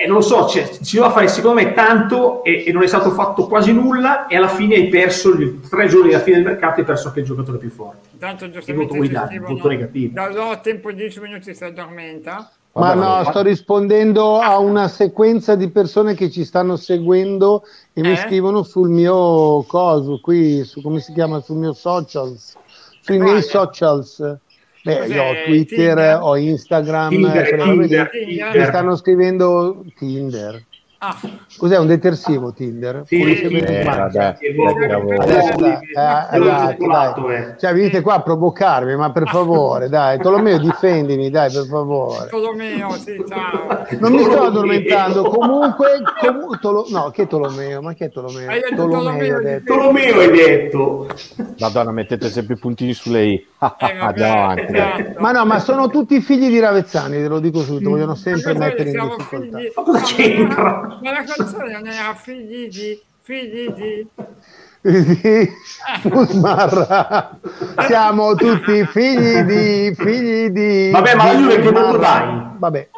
e non lo so, cioè, si doveva fare secondo me tanto e, e, non è stato fatto quasi nulla e alla fine hai perso il, tre giorni alla fine del mercato hai perso anche il giocatore più forte. Intanto giustamente il dare, molto negativo. Da tempo 10 minuti si addormenta. Ma no, sto rispondendo a una sequenza di persone che ci stanno seguendo e eh? mi scrivono sul mio coso qui, su come si chiama, sul mio socials, sui miei socials. Beh, io ho Twitter, Tinder? ho Instagram, Tinder, Tinder, Tinder. mi stanno scrivendo Tinder. Ah. Cos'è un detersivo Tinder? Sì, eh, vabbè, Cioè, venite qua a provocarmi, ma per favore, dai, Tolomeo, difendimi, dai, per favore. Tolomeo, sì, ciao. Non mi sto addormentando, comunque, com- Tolo- no, che Tolomeo? Ma che Tolomeo? Hai detto Tolomeo, Tolomeo, Tolomeo hai detto. Madonna, mettete sempre i puntini sulle i. eh, vabbè, esatto. Ma no, ma sono tutti figli di Ravezzani, te lo dico subito, vogliono sempre mettere in difficoltà. Ma cosa c'entra? Ma la canzone non era figli di figli di. Musmarra siamo tutti figli di figli di vabbè ma la Juve che voto dai? Vabbè.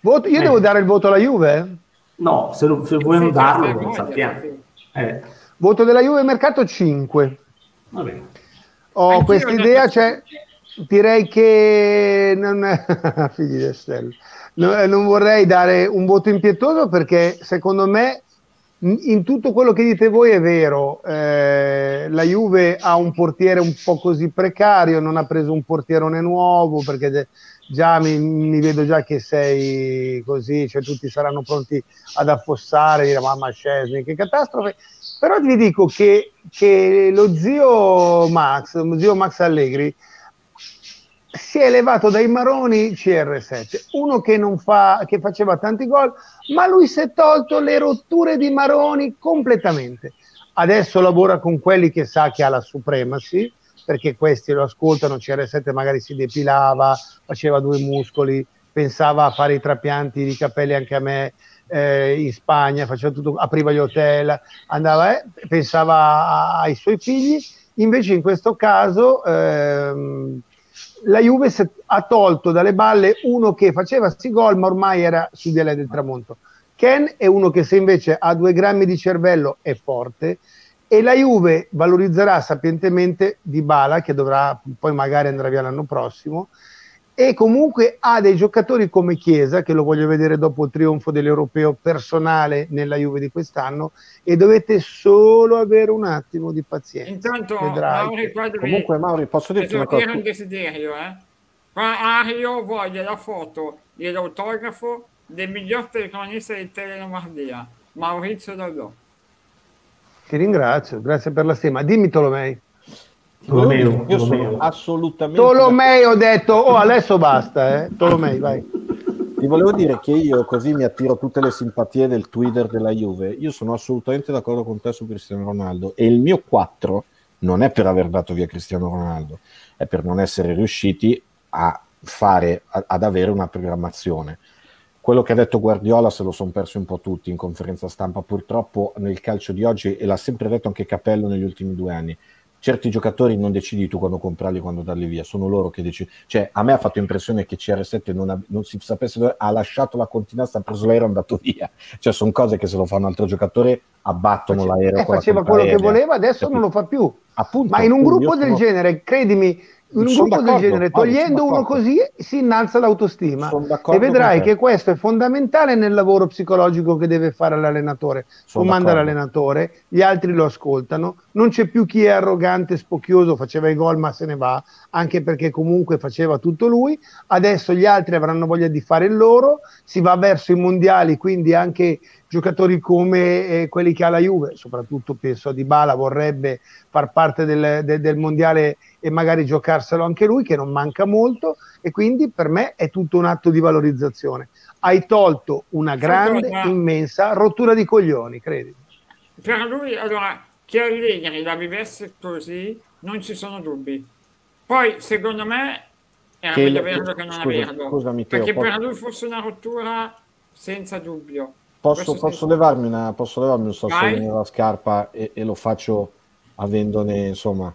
Voto, io eh. devo dare il voto alla Juve? no se, lo, se vuoi non darlo sappiamo. eh. voto della Juve mercato 5 vabbè. Ho questa idea cioè direi che non figli di Stella no, non vorrei dare un voto impietoso perché secondo me in tutto quello che dite voi è vero, eh, la Juve ha un portiere un po' così precario, non ha preso un portierone nuovo perché già mi, mi vedo già che sei così, cioè tutti saranno pronti ad affossare, dire mamma Scesni, che catastrofe, però vi dico che, che lo zio Max, lo zio Max Allegri, si è elevato dai Maroni CR7, uno che, non fa, che faceva tanti gol, ma lui si è tolto le rotture di Maroni completamente. Adesso lavora con quelli che sa che ha la supremacy, perché questi lo ascoltano, CR7 magari si depilava, faceva due muscoli, pensava a fare i trapianti di capelli anche a me eh, in Spagna, tutto, apriva gli hotel, andava, eh, pensava ai suoi figli, invece in questo caso... Ehm, la Juve ha tolto dalle balle uno che faceva sti gol ma ormai era su di lei del tramonto. Ken è uno che se invece ha due grammi di cervello è forte e la Juve valorizzerà sapientemente Di Bala che dovrà poi magari andrà via l'anno prossimo e comunque ha dei giocatori come Chiesa, che lo voglio vedere dopo il trionfo dell'europeo personale nella Juve di quest'anno, e dovete solo avere un attimo di pazienza. Intanto, Mauri, devi... comunque Mauri, posso dirti una cosa? un desiderio, eh? Qua Ario voglia la foto e l'autografo del miglior telecronista di Tele Lombardia, Maurizio Dallò. Ti ringrazio, grazie per la stima. Dimmi Tolomei. Tolomeo, io sono assolutamente Tolomei ho detto, oh adesso basta, eh. Tolomei, vai. Ti volevo dire che io così mi attiro tutte le simpatie del Twitter della Juve. Io sono assolutamente d'accordo con te su Cristiano Ronaldo e il mio 4 non è per aver dato via Cristiano Ronaldo, è per non essere riusciti a fare, a, ad avere una programmazione. Quello che ha detto Guardiola se lo sono persi un po' tutti in conferenza stampa, purtroppo nel calcio di oggi, e l'ha sempre detto anche Capello negli ultimi due anni, certi giocatori non decidi tu quando comprarli e quando darli via, sono loro che decidono. Cioè, a me ha fatto impressione che CR7 non, ha, non si sapesse dove, ha lasciato la continenza, ha preso l'aereo e è andato via. Cioè, sono cose che se lo fa un altro giocatore abbattono Face- l'aereo. eh, faceva quello che voleva, adesso Capito? non lo fa più. Appunto, Ma in un gruppo del sono- genere, credimi, un Sono gruppo del genere, togliendo uno così, si innalza l'autostima. E vedrai che questo è fondamentale nel lavoro psicologico che deve fare l'allenatore. Sono Comanda d'accordo. l'allenatore, gli altri lo ascoltano, non c'è più chi è arrogante, spocchioso, faceva i gol ma se ne va, anche perché comunque faceva tutto lui. Adesso gli altri avranno voglia di fare il loro, si va verso i mondiali, quindi anche giocatori come eh, quelli che ha la Juve, soprattutto penso a Dybala vorrebbe far parte del, del- del mondiale e magari giocarselo anche lui che non manca molto e quindi per me è tutto un atto di valorizzazione. Hai tolto una grande, Seconda. immensa rottura di coglioni, credi? Per lui, allora, che Allegri la vivesse così, non ci sono dubbi. Poi, secondo me, era Che meglio averlo che non scusa- averlo. scusami, Teo, perché posso- per lui fosse una rottura senza dubbio. Posso, posso levarmi, una, posso levarmi un sassolino Vai. nella scarpa e, e lo faccio avendone, insomma,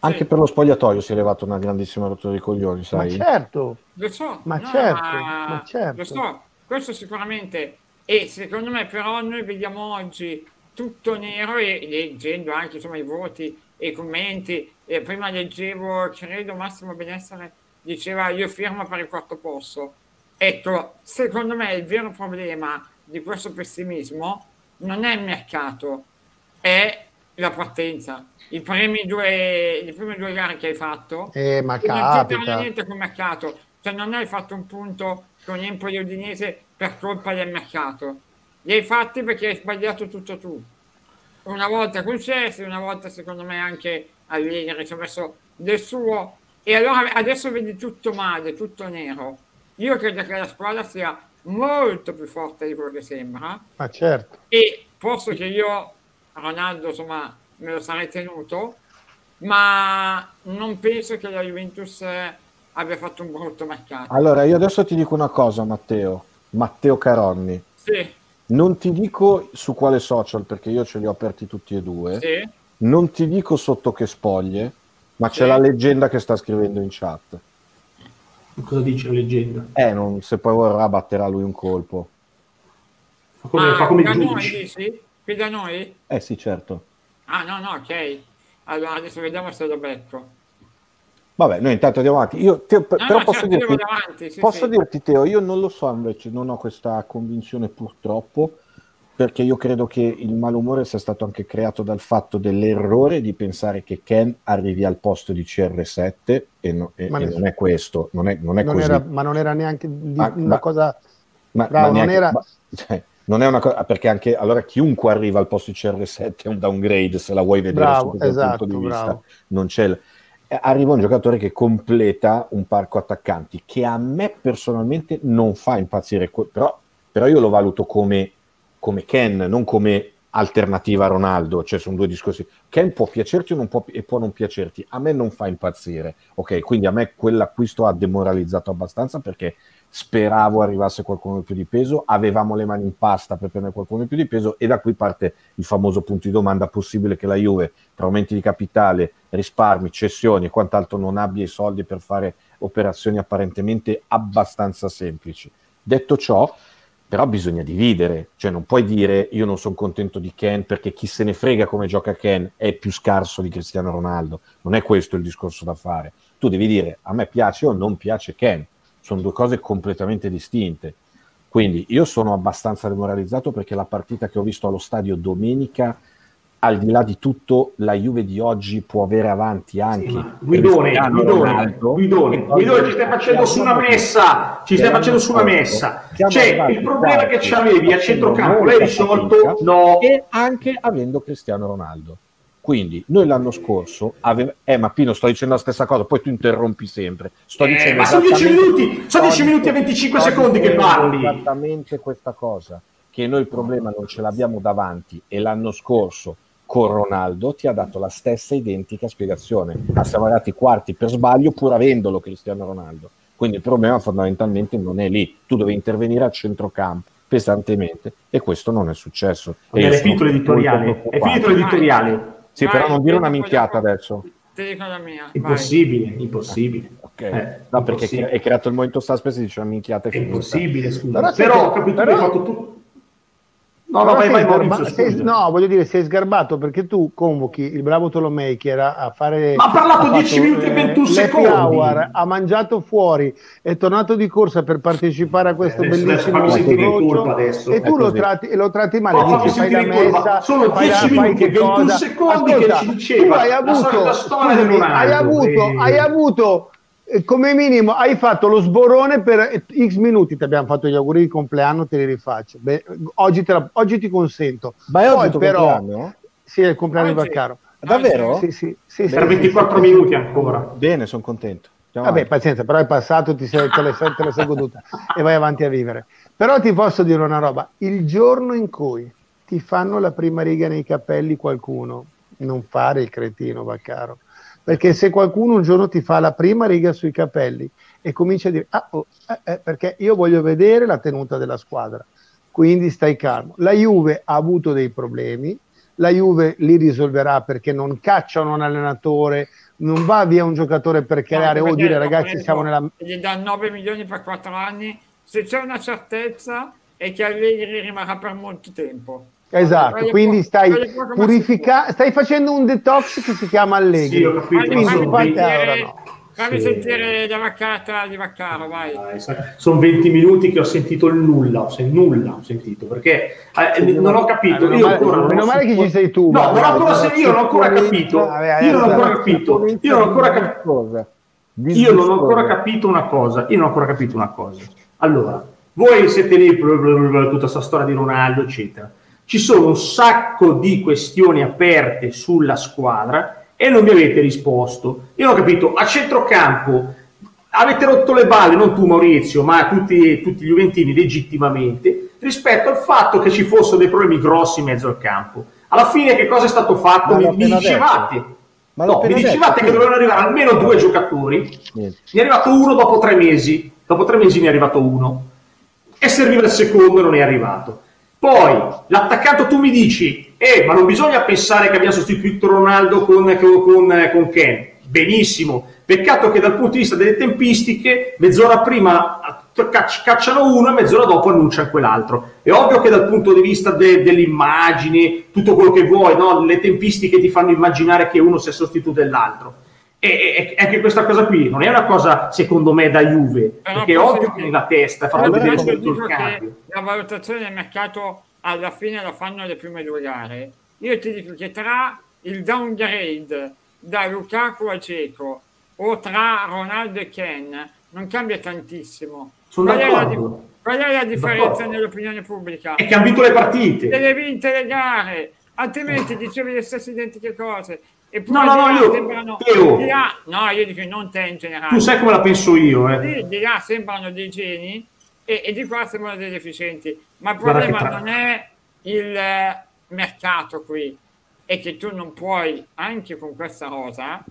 anche Sì. per lo spogliatoio si è levato una grandissima rottura di coglioni, Ma sai? certo, Lo so, Ma no, certo, ma- ma certo. Lo so, questo sicuramente. E secondo me però noi vediamo oggi tutto nero e leggendo anche insomma i voti e i commenti. E prima leggevo, credo Massimo Benessere diceva io firmo per il quarto posto. Ecco, secondo me il vero problema di questo pessimismo non è il mercato, è la partenza. I primi due, le prime due gare che hai fatto Eh, ma non capita. niente col mercato, cioè non hai fatto un punto con Empoli Udinese per colpa del mercato, li hai fatti perché hai sbagliato tutto tu. Una volta con Chelsea, una volta secondo me anche Allegri ci ha messo del suo e allora adesso vedi tutto male, tutto nero. Io credo che la squadra sia molto più forte di quello che sembra Ma certo. e posto che io Ronaldo insomma me lo sarei tenuto ma non penso che la Juventus eh, abbia fatto un brutto mercato Allora, io adesso ti dico una cosa, Matteo, Matteo Caronni. sì, Non ti dico su quale social, perché io ce li ho aperti tutti e due. sì, Non ti dico sotto che spoglie, ma Sì. c'è la leggenda che sta scrivendo in chat. Cosa dice la leggenda? Eh, non, se poi vorrà batterà lui un colpo. Fa come, Ah, fa come da noi dici? qui da noi? Eh sì, certo. ah no no ok allora adesso vediamo se lo becco Vabbè, noi intanto andiamo avanti. Io, Teo, no, però no, posso, certo, dirti, vado avanti sì, posso sì. dirti, Teo, io non lo so invece, non ho questa convinzione purtroppo, perché io credo che il malumore sia stato anche creato dal fatto dell'errore di pensare che Ken arrivi al posto di CR7 e, no- e- Ma e ne- non è questo, non è, non è Non così. era- ma non era neanche di- Ah, una ma- cosa... Ma, Bravo, ma non neanche- era- ma- cioè, non è una cosa perché anche allora chiunque arriva al posto di CR7 è un downgrade se la vuoi vedere Bravo, su questo esatto, punto di vista. bravo. Non c'è il- eh, arriva un giocatore che completa un parco attaccanti che a me personalmente non fa impazzire, però, però io lo valuto come, come Ken, non come alternativa a Ronaldo, cioè sono due discorsi. Ken può piacerti o non può, e può non piacerti, a me non fa impazzire, ok? Quindi a me quell'acquisto ha demoralizzato abbastanza perché speravo arrivasse qualcuno più di peso, avevamo le mani in pasta per prendere qualcuno più di peso e da qui parte il famoso punto di domanda possibile che la Juve tra aumenti di capitale, risparmi, cessioni e quant'altro non abbia i soldi per fare operazioni apparentemente abbastanza semplici. Detto ciò, però bisogna dividere, cioè non puoi dire io non sono contento di Ken perché chi se ne frega come gioca Ken è più scarso di Cristiano Ronaldo, non è questo il discorso da fare. Tu devi dire a me piace o non piace Ken, sono due cose completamente distinte. Quindi io sono abbastanza demoralizzato perché la partita che ho visto allo stadio domenica, al di là di tutto, la Juve di oggi può avere avanti anche Sì, Guidone, Guidone, Guidone, Guidone, ci stai facendo su una messa, ci stai facendo su una messa. Cioè, il problema che tardi, c'avevi a centrocampo, l'hai risolto? No. E anche avendo Cristiano Ronaldo. Quindi noi l'anno scorso aveva... Eh, ma Pino, sto dicendo la stessa cosa, poi tu interrompi sempre. Sto Eh, dicendo ma sono 10 esattamente- minuti, sono 10 sto minuti e dic- 25 sto secondi che parli. Esattamente questa cosa, che noi il problema non ce l'abbiamo davanti e l'anno scorso con Ronaldo ti ha dato la stessa identica spiegazione. Ma siamo arrivati quarti per sbaglio pur avendolo Cristiano Ronaldo. Quindi il problema fondamentalmente non è lì. Tu devi intervenire al centrocampo pesantemente e questo non è successo. E Vabbè, è finito l'editoriale. È finito l'editoriale. Sì, Vai, però non dire una minchiata adesso. Dico la mia. vai. Impossibile, impossibile. Ok. Eh, no, perché impossibile. hai creato il momento suspense e dice una minchiata È finita. impossibile, scusa. Però Però, capito però- hai fatto tu. No, no, vai, vai, sgarba- Maurizio, sei- no, voglio dire, sei sgarbato perché tu convochi il bravo Tolomei che era a fare. Ma ha parlato ha 10 minuti e 21 l'happy secondi. hour, ha mangiato fuori, è tornato di corsa per partecipare a questo Adesso- adesso bellissimo incrocio colpa adesso. e tu lo tratti, lo tratti male, Oh, dici fai la messa, Sono fai, 10 la, fai minuti e che 21 cosa. secondi che ci diceva tu hai avuto, scusami, hai avuto, e- hai avuto eh, come minimo hai fatto lo sborone per eh, x minuti ti abbiamo fatto gli auguri di compleanno te li rifaccio Beh, oggi, te la- oggi ti consento Ma è oggi Poi però compleanno? sì è il compleanno di? Vaccaro Davvero? sì, sì, sì, sì, Per sì, 24 sì, sì. minuti ancora. Bene, sono contento. Andiamo Vabbè, avanti. pazienza, però è passato, ti sei, te, le, te la sei goduta e vai avanti a vivere. Però ti posso dire una roba, il giorno in cui ti fanno la prima riga nei capelli qualcuno, non fare il cretino, Vaccaro, perché se qualcuno un giorno ti fa la prima riga sui capelli e comincia a dire, ah, oh, eh, eh, perché io voglio vedere la tenuta della squadra, quindi stai calmo. La Juve ha avuto dei problemi, la Juve li risolverà perché non cacciano un allenatore, non va via un giocatore per creare o dire ragazzi siamo nella... Gli dà 9 milioni per 4 anni. Se c'è una certezza è che Allegri rimarrà per molto tempo. Esatto, Voglio quindi stai purificando, stai facendo un detox che si chiama Allegri. Sì, ho capito, Fammi, Quindi ma fammi sono quante 20 ore sentire, no? fammi Sì. sentire la vaccata di Vaccaro, vai. Sono 20 minuti che ho sentito il nulla, ho sen- nulla ho sentito, perché eh, non ho capito. Eh, meno io male- ancora non meno male che ci sei tu, No, non ancora, se- io non ho ancora capito. Io non ho ancora capito. Io non ho ancora capito. Cosa? Io non ho ancora capito una cosa. Io non ho ancora capito una cosa. Allora, voi siete lì, bla, tutta questa storia di Ronaldo, eccetera. Ci sono un sacco di questioni aperte sulla squadra e non mi avete risposto. Io ho capito, a centrocampo avete rotto le balle, non tu Maurizio, ma tutti, tutti gli Juventini legittimamente, rispetto al fatto che ci fossero dei problemi grossi in mezzo al campo. Alla fine che cosa è stato fatto? Mi, mi dicevate, no, mi dicevate detto, che dovevano arrivare almeno due giocatori, Niente. ne è arrivato uno dopo tre mesi, dopo tre mesi ne è arrivato uno e serviva il secondo e non è arrivato. Poi l'attaccato tu mi dici, eh, ma non bisogna pensare che abbia sostituito Ronaldo con, con, con- Ken. Benissimo, peccato che dal punto di vista delle tempistiche, mezz'ora prima cacci- cacciano uno e mezz'ora dopo annunciano quell'altro. È ovvio che dal punto di vista de- dell'immagine, tutto quello che vuoi, no? le tempistiche ti fanno immaginare che uno sia sostituto dell'altro. E, e- anche questa cosa qui non è una cosa, secondo me, da Juve, Però perché è ovvio che nella testa è fatto vedere tutto il cambio. la valutazione del mercato alla fine la fanno le prime due gare. Io ti dico che tra il downgrade da Lukaku a Ceco o tra Ronaldo e Ken non cambia tantissimo. Sono qual, è la, qual è la differenza d'accordo. nell'opinione pubblica? E che hanno vinto le partite. Te le vinte le gare, altrimenti dicevi le stesse identiche cose. Eppure No, no, no, là io- sembrano, Teo. di là- no, io dico non te in generale. Tu sai come la penso io, eh? Di, di là sembrano dei geni e, e di qua sembrano dei deficienti. Ma il problema tra- non è il eh, mercato qui, è che tu non puoi, anche con questa rosa,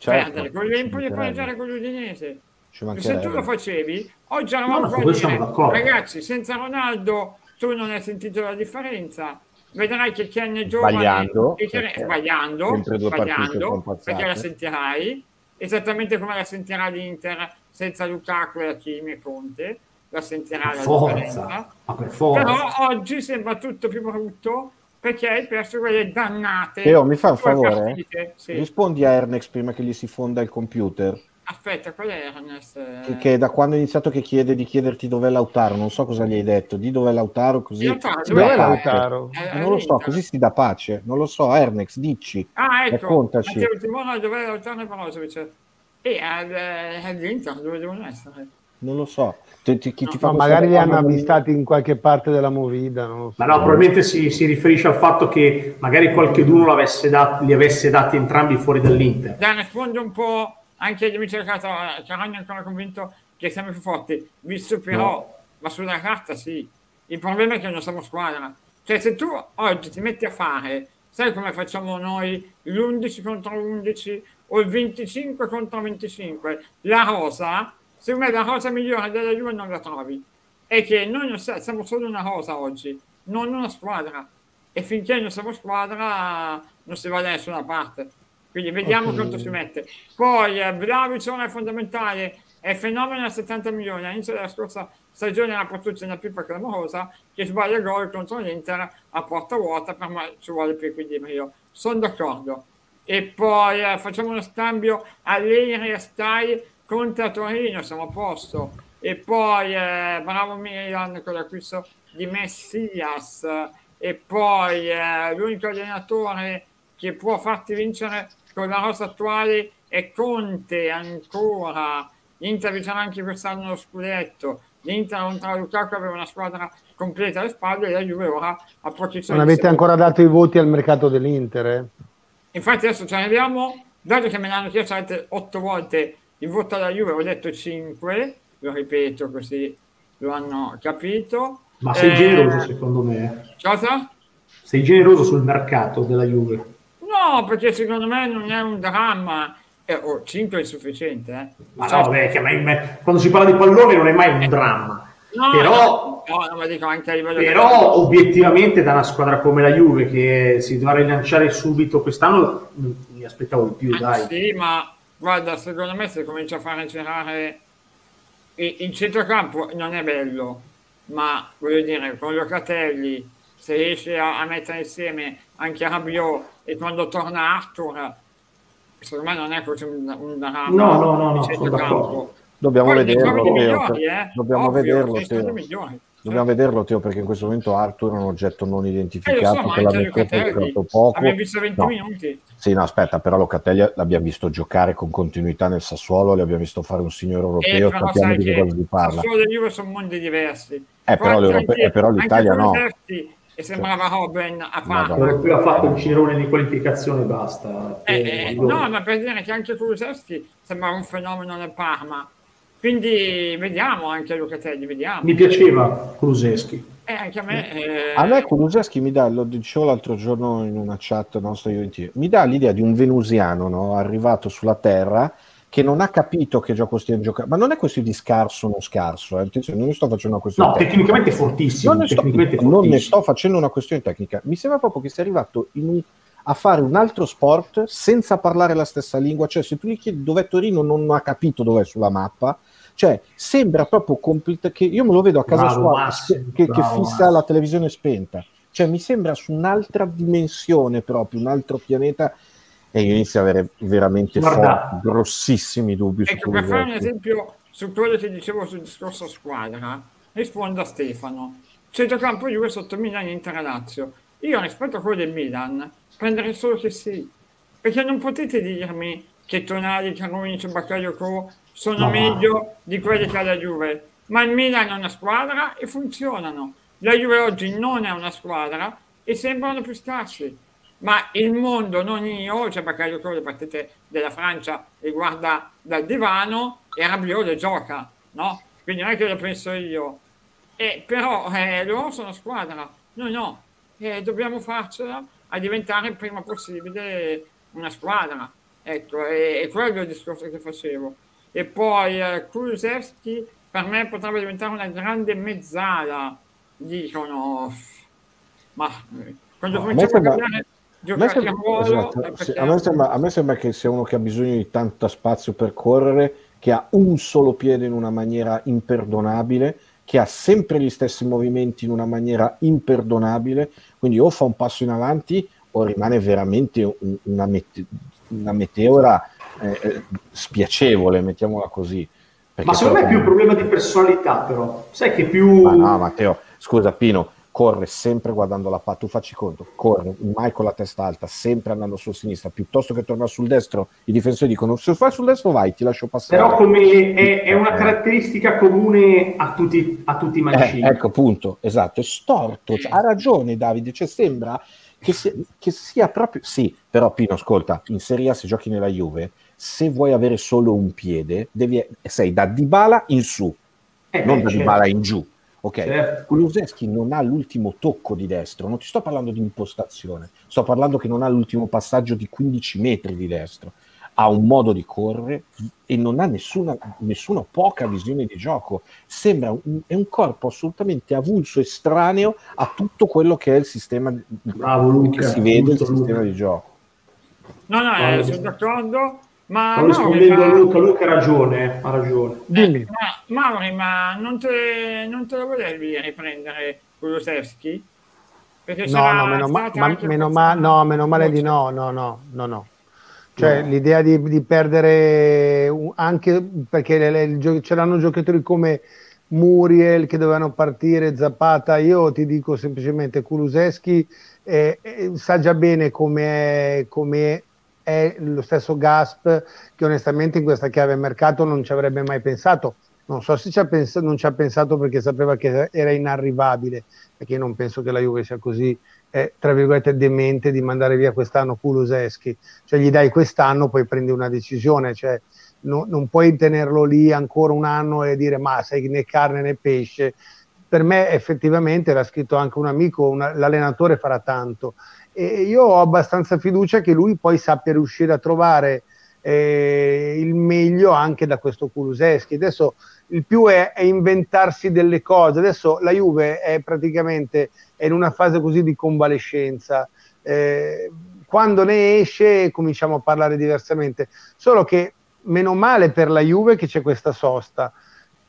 Certo, perdere con l'Empoli e pareggiare con l'Udinese. Se tu lo facevi, oggi No, eravamo no, qua a dire, ragazzi, senza Ronaldo tu non hai sentito la differenza. Vedrai che Ken è giovane Sbagliando, e che- perché sbagliando, sbagliando perché la sentirai esattamente come la sentirà l'Inter senza Lukaku e Hakimi e Conte la sentirà la Forza, per forza. però oggi sembra tutto più brutto perché hai perso quelle dannate Teo, mi fa un favore? Sì. Rispondi a Ernex prima che gli si fonda il computer. Aspetta qual è Ernest? Che, che da quando è iniziato che chiede di chiederti dov'è Lautaro, non so cosa gli hai detto, di dov'è Lautaro così Lautaro, dov'è. Lautaro? Eh, Non lo so, così si dà pace. Non lo so, Ernex, dici. ah ecco Raccontaci. Matteo Timone dov'è Lautaro e Brozovic e al, all'Inter dove devono essere Non lo so. Ti, ti, chi ti no, magari li hanno avvistati in qualche parte della movida. So. Ma no, probabilmente si, si, riferisce al fatto che magari qualcheduno li avesse dati entrambi fuori dall'Inter. Da rispondo un po' anche del caso, Caragna è ancora convinto che siamo più forti, visto però, no. ma sulla carta sì. Il problema è che non siamo squadra. Cioè se tu oggi ti metti a fare, sai come facciamo noi, l'11 contro 11 o il 25 contro 25, la rosa secondo me la cosa migliore della Juve non la trovi è che noi non siamo solo una cosa oggi non una squadra e finché non siamo squadra non si va da nessuna parte quindi vediamo okay. quanto si mette. Poi eh, Vlaovic è fondamentale è fenomeno a 70 milioni. All'inizio della scorsa stagione la Portuccia una pipa clamorosa che sbaglia il gol contro l'Inter a porta vuota per me ci vuole più equilibrio. Sono d'accordo. E poi eh, facciamo uno scambio Allegri e Stai Conte Torino siamo a posto. E poi eh, bravo Milan con l'acquisto di Messias. E poi eh, l'unico allenatore che può farti vincere con la rosa attuale è Conte ancora l'Inter vincerà anche quest'anno lo scudetto l'Inter contro Lukaku aveva una squadra completa alle spalle e la Juve ora a pochi non avete ancora dato i voti al mercato dell'Inter eh? infatti adesso ce ne abbiamo dato che me l'hanno chiesto otto volte il voto alla Juve ho detto 5, lo ripeto così lo hanno capito. Ma sei eh, generoso secondo me. Cosa? Sei generoso sul mercato della Juve. No, perché secondo me non è un dramma. Eh, oh, 5 è sufficiente. Eh. Ma cioè, no, che, ma, quando si parla di pallone non è mai un dramma. No, però, no, no, ma dico anche a livello però obiettivamente da una squadra come la Juve che si dovrà rilanciare subito quest'anno mi aspettavo di più, eh, dai. Sì, ma Guarda, secondo me se comincia a fare girare il centrocampo non è bello, ma voglio dire, con Locatelli, se riesce a, a mettere insieme anche Rabiot e quando torna Arthur, secondo me non è così un, un dramma no, no, no, no, centrocampo. Dobbiamo Poi vederlo, migliori, eh? dobbiamo Ovvio, vederlo. Dobbiamo vederlo, Teo, perché in questo momento Arthur è un oggetto non identificato. Eh, so, che l'ha poco. Abbiamo visto 20 no. minuti. Sì, no, aspetta, però Locatelli l'abbiamo visto giocare con continuità nel Sassuolo, l'abbiamo visto fare un signore europeo, eh, sappiamo di cosa si parla. Sassuolo e Juve sono mondi diversi. Eh, però, eh, però l'Italia no. E sembrava Robben a fare. L'europeo ha fatto un girone di qualificazione e basta. Eh, eh, no, ma per dire che anche Kulusevski sembrava un fenomeno nel Parma. Quindi vediamo anche Locatelli, vediamo. Mi piaceva Kulusevski. Eh, anche a me. Eh... A me Kulusevski mi dà, lo dicevo l'altro giorno in una chat nostra UNT, mi dà l'idea di un venusiano no? arrivato sulla Terra che non ha capito che gioco stia giocando, ma non è questione di scarso o non scarso, eh? non ne sto facendo una questione no, tecnica. tecnicamente fortissimo. Non ne, sto, fortissimo. non ne, sto, facendo una questione tecnica, mi sembra proprio che sia arrivato un, a fare un altro sport senza parlare la stessa lingua, cioè se tu gli chiedi dov'è Torino non ha capito dov'è sulla mappa, cioè, sembra proprio complit- che io me lo vedo a casa bravo, sua Massimo, che, bravo, che, fissa Massimo. la televisione spenta. Cioè, mi sembra su un'altra dimensione proprio, un altro pianeta e io inizio ad avere veramente forti, grossissimi dubbi ecco, per fare un esempio su quello che dicevo sul discorso squadra, rispondo a Stefano. Centrocampo Juve sotto Milan Inter Lazio. Io rispetto a quello del Milan prenderei solo che sì, perché non potete dirmi che Tonali, Caronic, Co sono no. meglio di quelli che ha la Juve. Ma il Milan è una squadra e funzionano. La Juve oggi non è una squadra e sembrano più scarsi. Ma il mondo, non io, cioè perché io le partite della Francia e guarda dal divano e Rabiot le gioca, no? Quindi non è che lo penso io. E però eh, loro sono squadra. Noi no. E dobbiamo farcela a diventare il prima possibile una squadra. Ecco, è, è quello il discorso che facevo e poi eh, Kulusevski per me potrebbe diventare una grande mezzala dicono ma eh, quando no, cominciamo a cambiare esatto, sì, a, me sembra, a me sembra che sia uno che ha bisogno di tanto spazio per correre che ha un solo piede in una maniera imperdonabile che ha sempre gli stessi movimenti in una maniera imperdonabile quindi o fa un passo in avanti o rimane veramente un, una, mete- una meteora eh, eh, spiacevole, mettiamola così. Ma secondo me è più un problema di personalità, però. Sai che più. Ma no, Matteo, scusa, Pino. Corre sempre guardando la palla, tu facci conto, corre mai con la testa alta, sempre andando sul sinistra, piuttosto che tornare sul destro, i difensori dicono se fai sul destro vai, ti lascio passare. Però come è, è una caratteristica comune a tutti, a tutti i mancini. Eh, ecco, punto, esatto, è storto, cioè, ha ragione Davide, cioè sembra che, sia, che sia proprio... Sì, però Pino, ascolta, in Serie A se giochi nella Juve, se vuoi avere solo un piede, devi, sei da Dybala in su, eh, non da certo. Dybala in giù Ok, certo. Kuluseschi non ha l'ultimo tocco di destro, non ti sto parlando di impostazione, sto parlando che non ha l'ultimo passaggio di 15 metri di destro, ha un modo di correre e non ha nessuna, nessuna poca visione di gioco, sembra un, è un corpo assolutamente avulso, estraneo a tutto quello che è il sistema Bravo, Luca, che si vede, il sistema di gioco. No, no, eh, sono d'accordo ma Sto rispondendo a Luca, Luca ha ragione, ha ragione. Eh, ma, Mauri, ma non te, non te lo volevi riprendere Kulusevski? no, no, meno, ma, ma, meno, ma, no, meno male di no, no, no, no, no. Cioè no. l'idea di, di, perdere anche perché le, le, c'erano giocatori come Muriel che dovevano partire, Zapata, io ti dico semplicemente Kuluseschi eh, eh, sa già bene come è lo stesso Gasp che onestamente in questa chiave mercato non ci avrebbe mai pensato. Non so se ci pens- non ci ha pensato perché sapeva che era inarrivabile, perché io non penso che la Juve sia così, eh, tra virgolette, demente di mandare via quest'anno Kuluseschi. Cioè gli dai quest'anno, poi prendi una decisione, cioè no, non puoi tenerlo lì ancora un anno e dire ma sei né carne né pesce. Per me effettivamente, l'ha scritto anche un amico, una, l'allenatore farà tanto e io ho abbastanza fiducia che lui poi sappia riuscire a trovare eh, il meglio anche da questo Kuluseschi. Adesso il più è, è, inventarsi delle cose. Adesso la Juve è praticamente è in una fase così di convalescenza. Eh, quando ne esce cominciamo a parlare diversamente. Solo che meno male per la Juve che c'è questa sosta.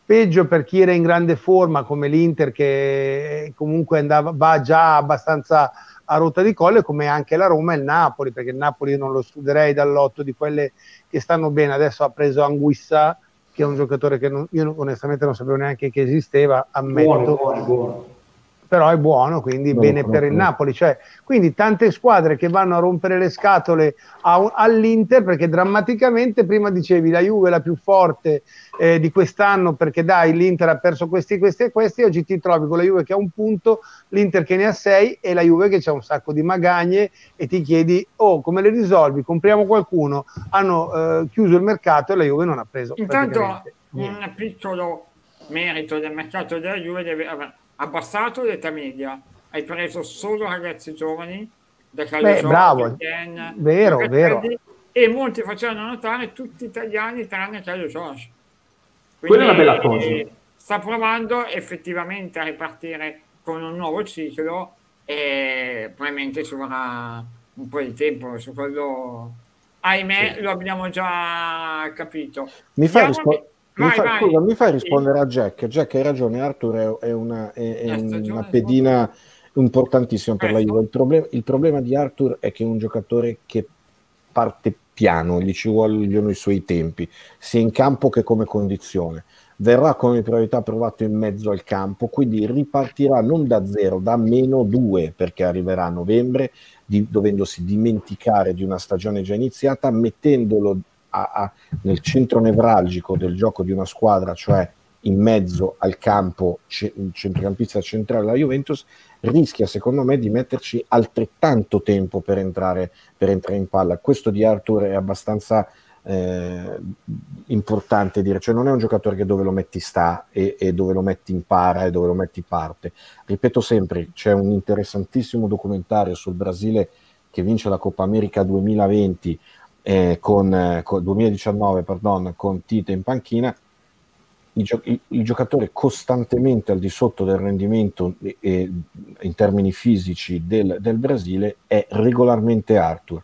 Peggio per chi era in grande forma come l'Inter che comunque andava, va già abbastanza a rotta di colle come anche la Roma e il Napoli, perché il Napoli non lo studierei dall'otto di quelle che stanno bene, adesso ha preso Anguissa, che è un giocatore che non, io onestamente non sapevo neanche che esisteva, ammetto. Buono, buono, buono però è buono, quindi no, bene no, per no. il Napoli. Cioè, quindi tante squadre che vanno a rompere le scatole a, all'Inter perché drammaticamente prima dicevi la Juve è la più forte eh, di quest'anno perché dai l'Inter ha perso questi, questi e questi, oggi ti trovi con la Juve che ha un punto, l'Inter che ne ha sei e la Juve che ha un sacco di magagne e ti chiedi oh come le risolvi? Compriamo qualcuno, hanno eh, chiuso il mercato e la Juve non ha preso. Intanto un piccolo merito del mercato della Juve deve aver abbassato l'età media, hai preso solo ragazzi giovani, da Beh, bravo, Ken, vero, vero. E molti facevano notare tutti italiani tranne Caio Josh. Quella è una bella cosa. Sta provando effettivamente a ripartire con un nuovo ciclo e probabilmente ci vorrà un po' di tempo su quello ahimè sì. lo abbiamo già capito mi fa rispondere mi, fa, scusa, mi fai rispondere a Jack. Jack hai ragione, Arthur è, una, è, è una pedina importantissima per la Juve. Il problema, il problema di Arthur è che è un giocatore che parte piano, gli ci vogliono i suoi tempi, sia in campo che come condizione. Verrà come priorità provato in mezzo al campo, quindi ripartirà non da zero, da meno due, perché arriverà a novembre, di, dovendosi dimenticare di una stagione già iniziata, mettendolo a, a, nel centro nevralgico del gioco di una squadra, cioè in mezzo al campo ce, centrocampista centrale della Juventus, rischia secondo me di metterci altrettanto tempo per entrare, per entrare in palla. Questo di Arthur è abbastanza eh, importante dire, cioè non è un giocatore che dove lo metti sta e, e, dove lo metti impara e dove lo metti parte. Ripeto sempre, c'è un interessantissimo documentario sul Brasile che vince la Coppa America 2020 eh, con, eh, con 2019 pardon, con Tite in panchina, il, gio- il, giocatore costantemente al di sotto del rendimento eh, in termini fisici del, del, Brasile è regolarmente Arthur.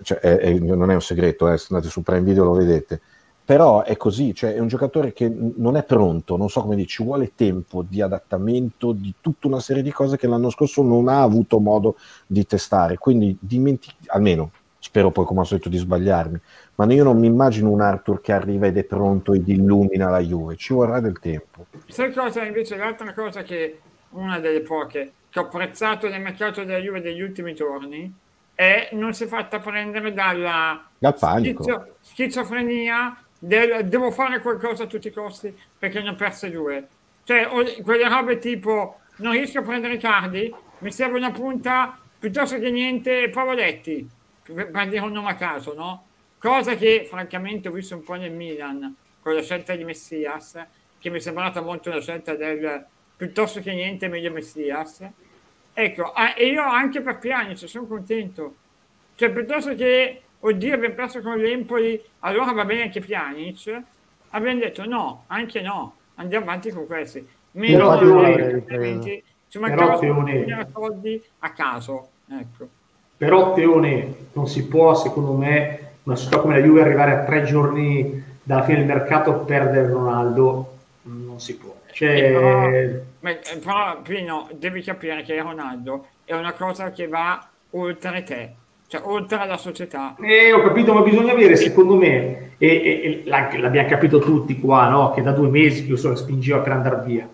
Cioè, è, è, non è un segreto, eh, se andate su Prime Video lo vedete. Però è così, cioè è un giocatore che non è pronto, non so come dire, ci vuole tempo di adattamento, di tutta una serie di cose che l'anno scorso non ha avuto modo di testare. Quindi dimentichi, almeno spero poi come al solito di sbagliarmi, ma io non mi immagino un Arthur che arriva ed è pronto ed illumina la Juve, ci vorrà del tempo. Sai cosa invece, l'altra cosa che una delle poche che ho apprezzato nel mercato della Juve degli ultimi giorni è non si è fatta prendere dalla Dal panico. schizzo- schizofrenia del devo fare qualcosa a tutti i costi perché ne ho perse due. Cioè, quelle robe tipo non riesco a prendere i cardi, mi serve una punta piuttosto che niente Pavoletti, dire un nome a caso, no? Cosa che francamente ho visto un po' nel Milan con la scelta di Messias, che mi è sembrata molto una scelta del piuttosto che niente meglio Messias. Ecco, e io anche per Pjanic sono contento. Cioè, piuttosto che, oddio, abbiamo perso con l'Empoli, allora va bene anche Pjanic, abbiamo detto no, anche no, andiamo avanti con questi. Meno ci però, mancava Teone- solo soldi a caso. Ecco. Però Teone non si può, secondo me, una società come la Juve arrivare a tre giorni dalla fine del mercato a perdere Ronaldo, non si può. Cioè, Eh, però, eh, però, Pino, devi capire che Ronaldo è una cosa che va oltre te, cioè oltre la società. Eh, ho capito, ma bisogna avere, secondo me, e, e- e l'abbiamo capito tutti qua, no? che da due mesi che io so spingeva per andare via.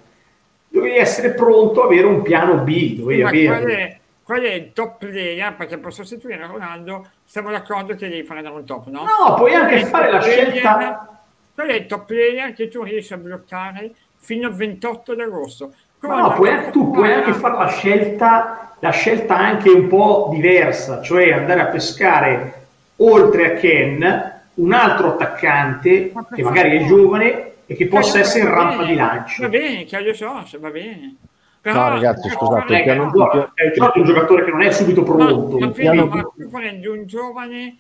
Dovevi essere pronto a avere un piano B, dovevi Ma qual averlo. Qual è il top player? Perché per sostituire Ronaldo siamo d'accordo che devi prendere un top, no? No, puoi anche fare la player- scelta. Qual è il top player che tu riesci a bloccare fino al 28 di agosto? No, puoi anche- tu puoi anche fare la scelta, la scelta anche un po' diversa, cioè andare a pescare oltre a Ken un altro attaccante Ma che magari è giovane e che possa Va essere in rampa bene, di lancio. Va bene, Chiaio Sosa, va bene. No, ragazzi, per scusate, il piano- Guarda, è già un giocatore che non è subito pronto. Ma, ma, piano- ma tu prendi un giovane,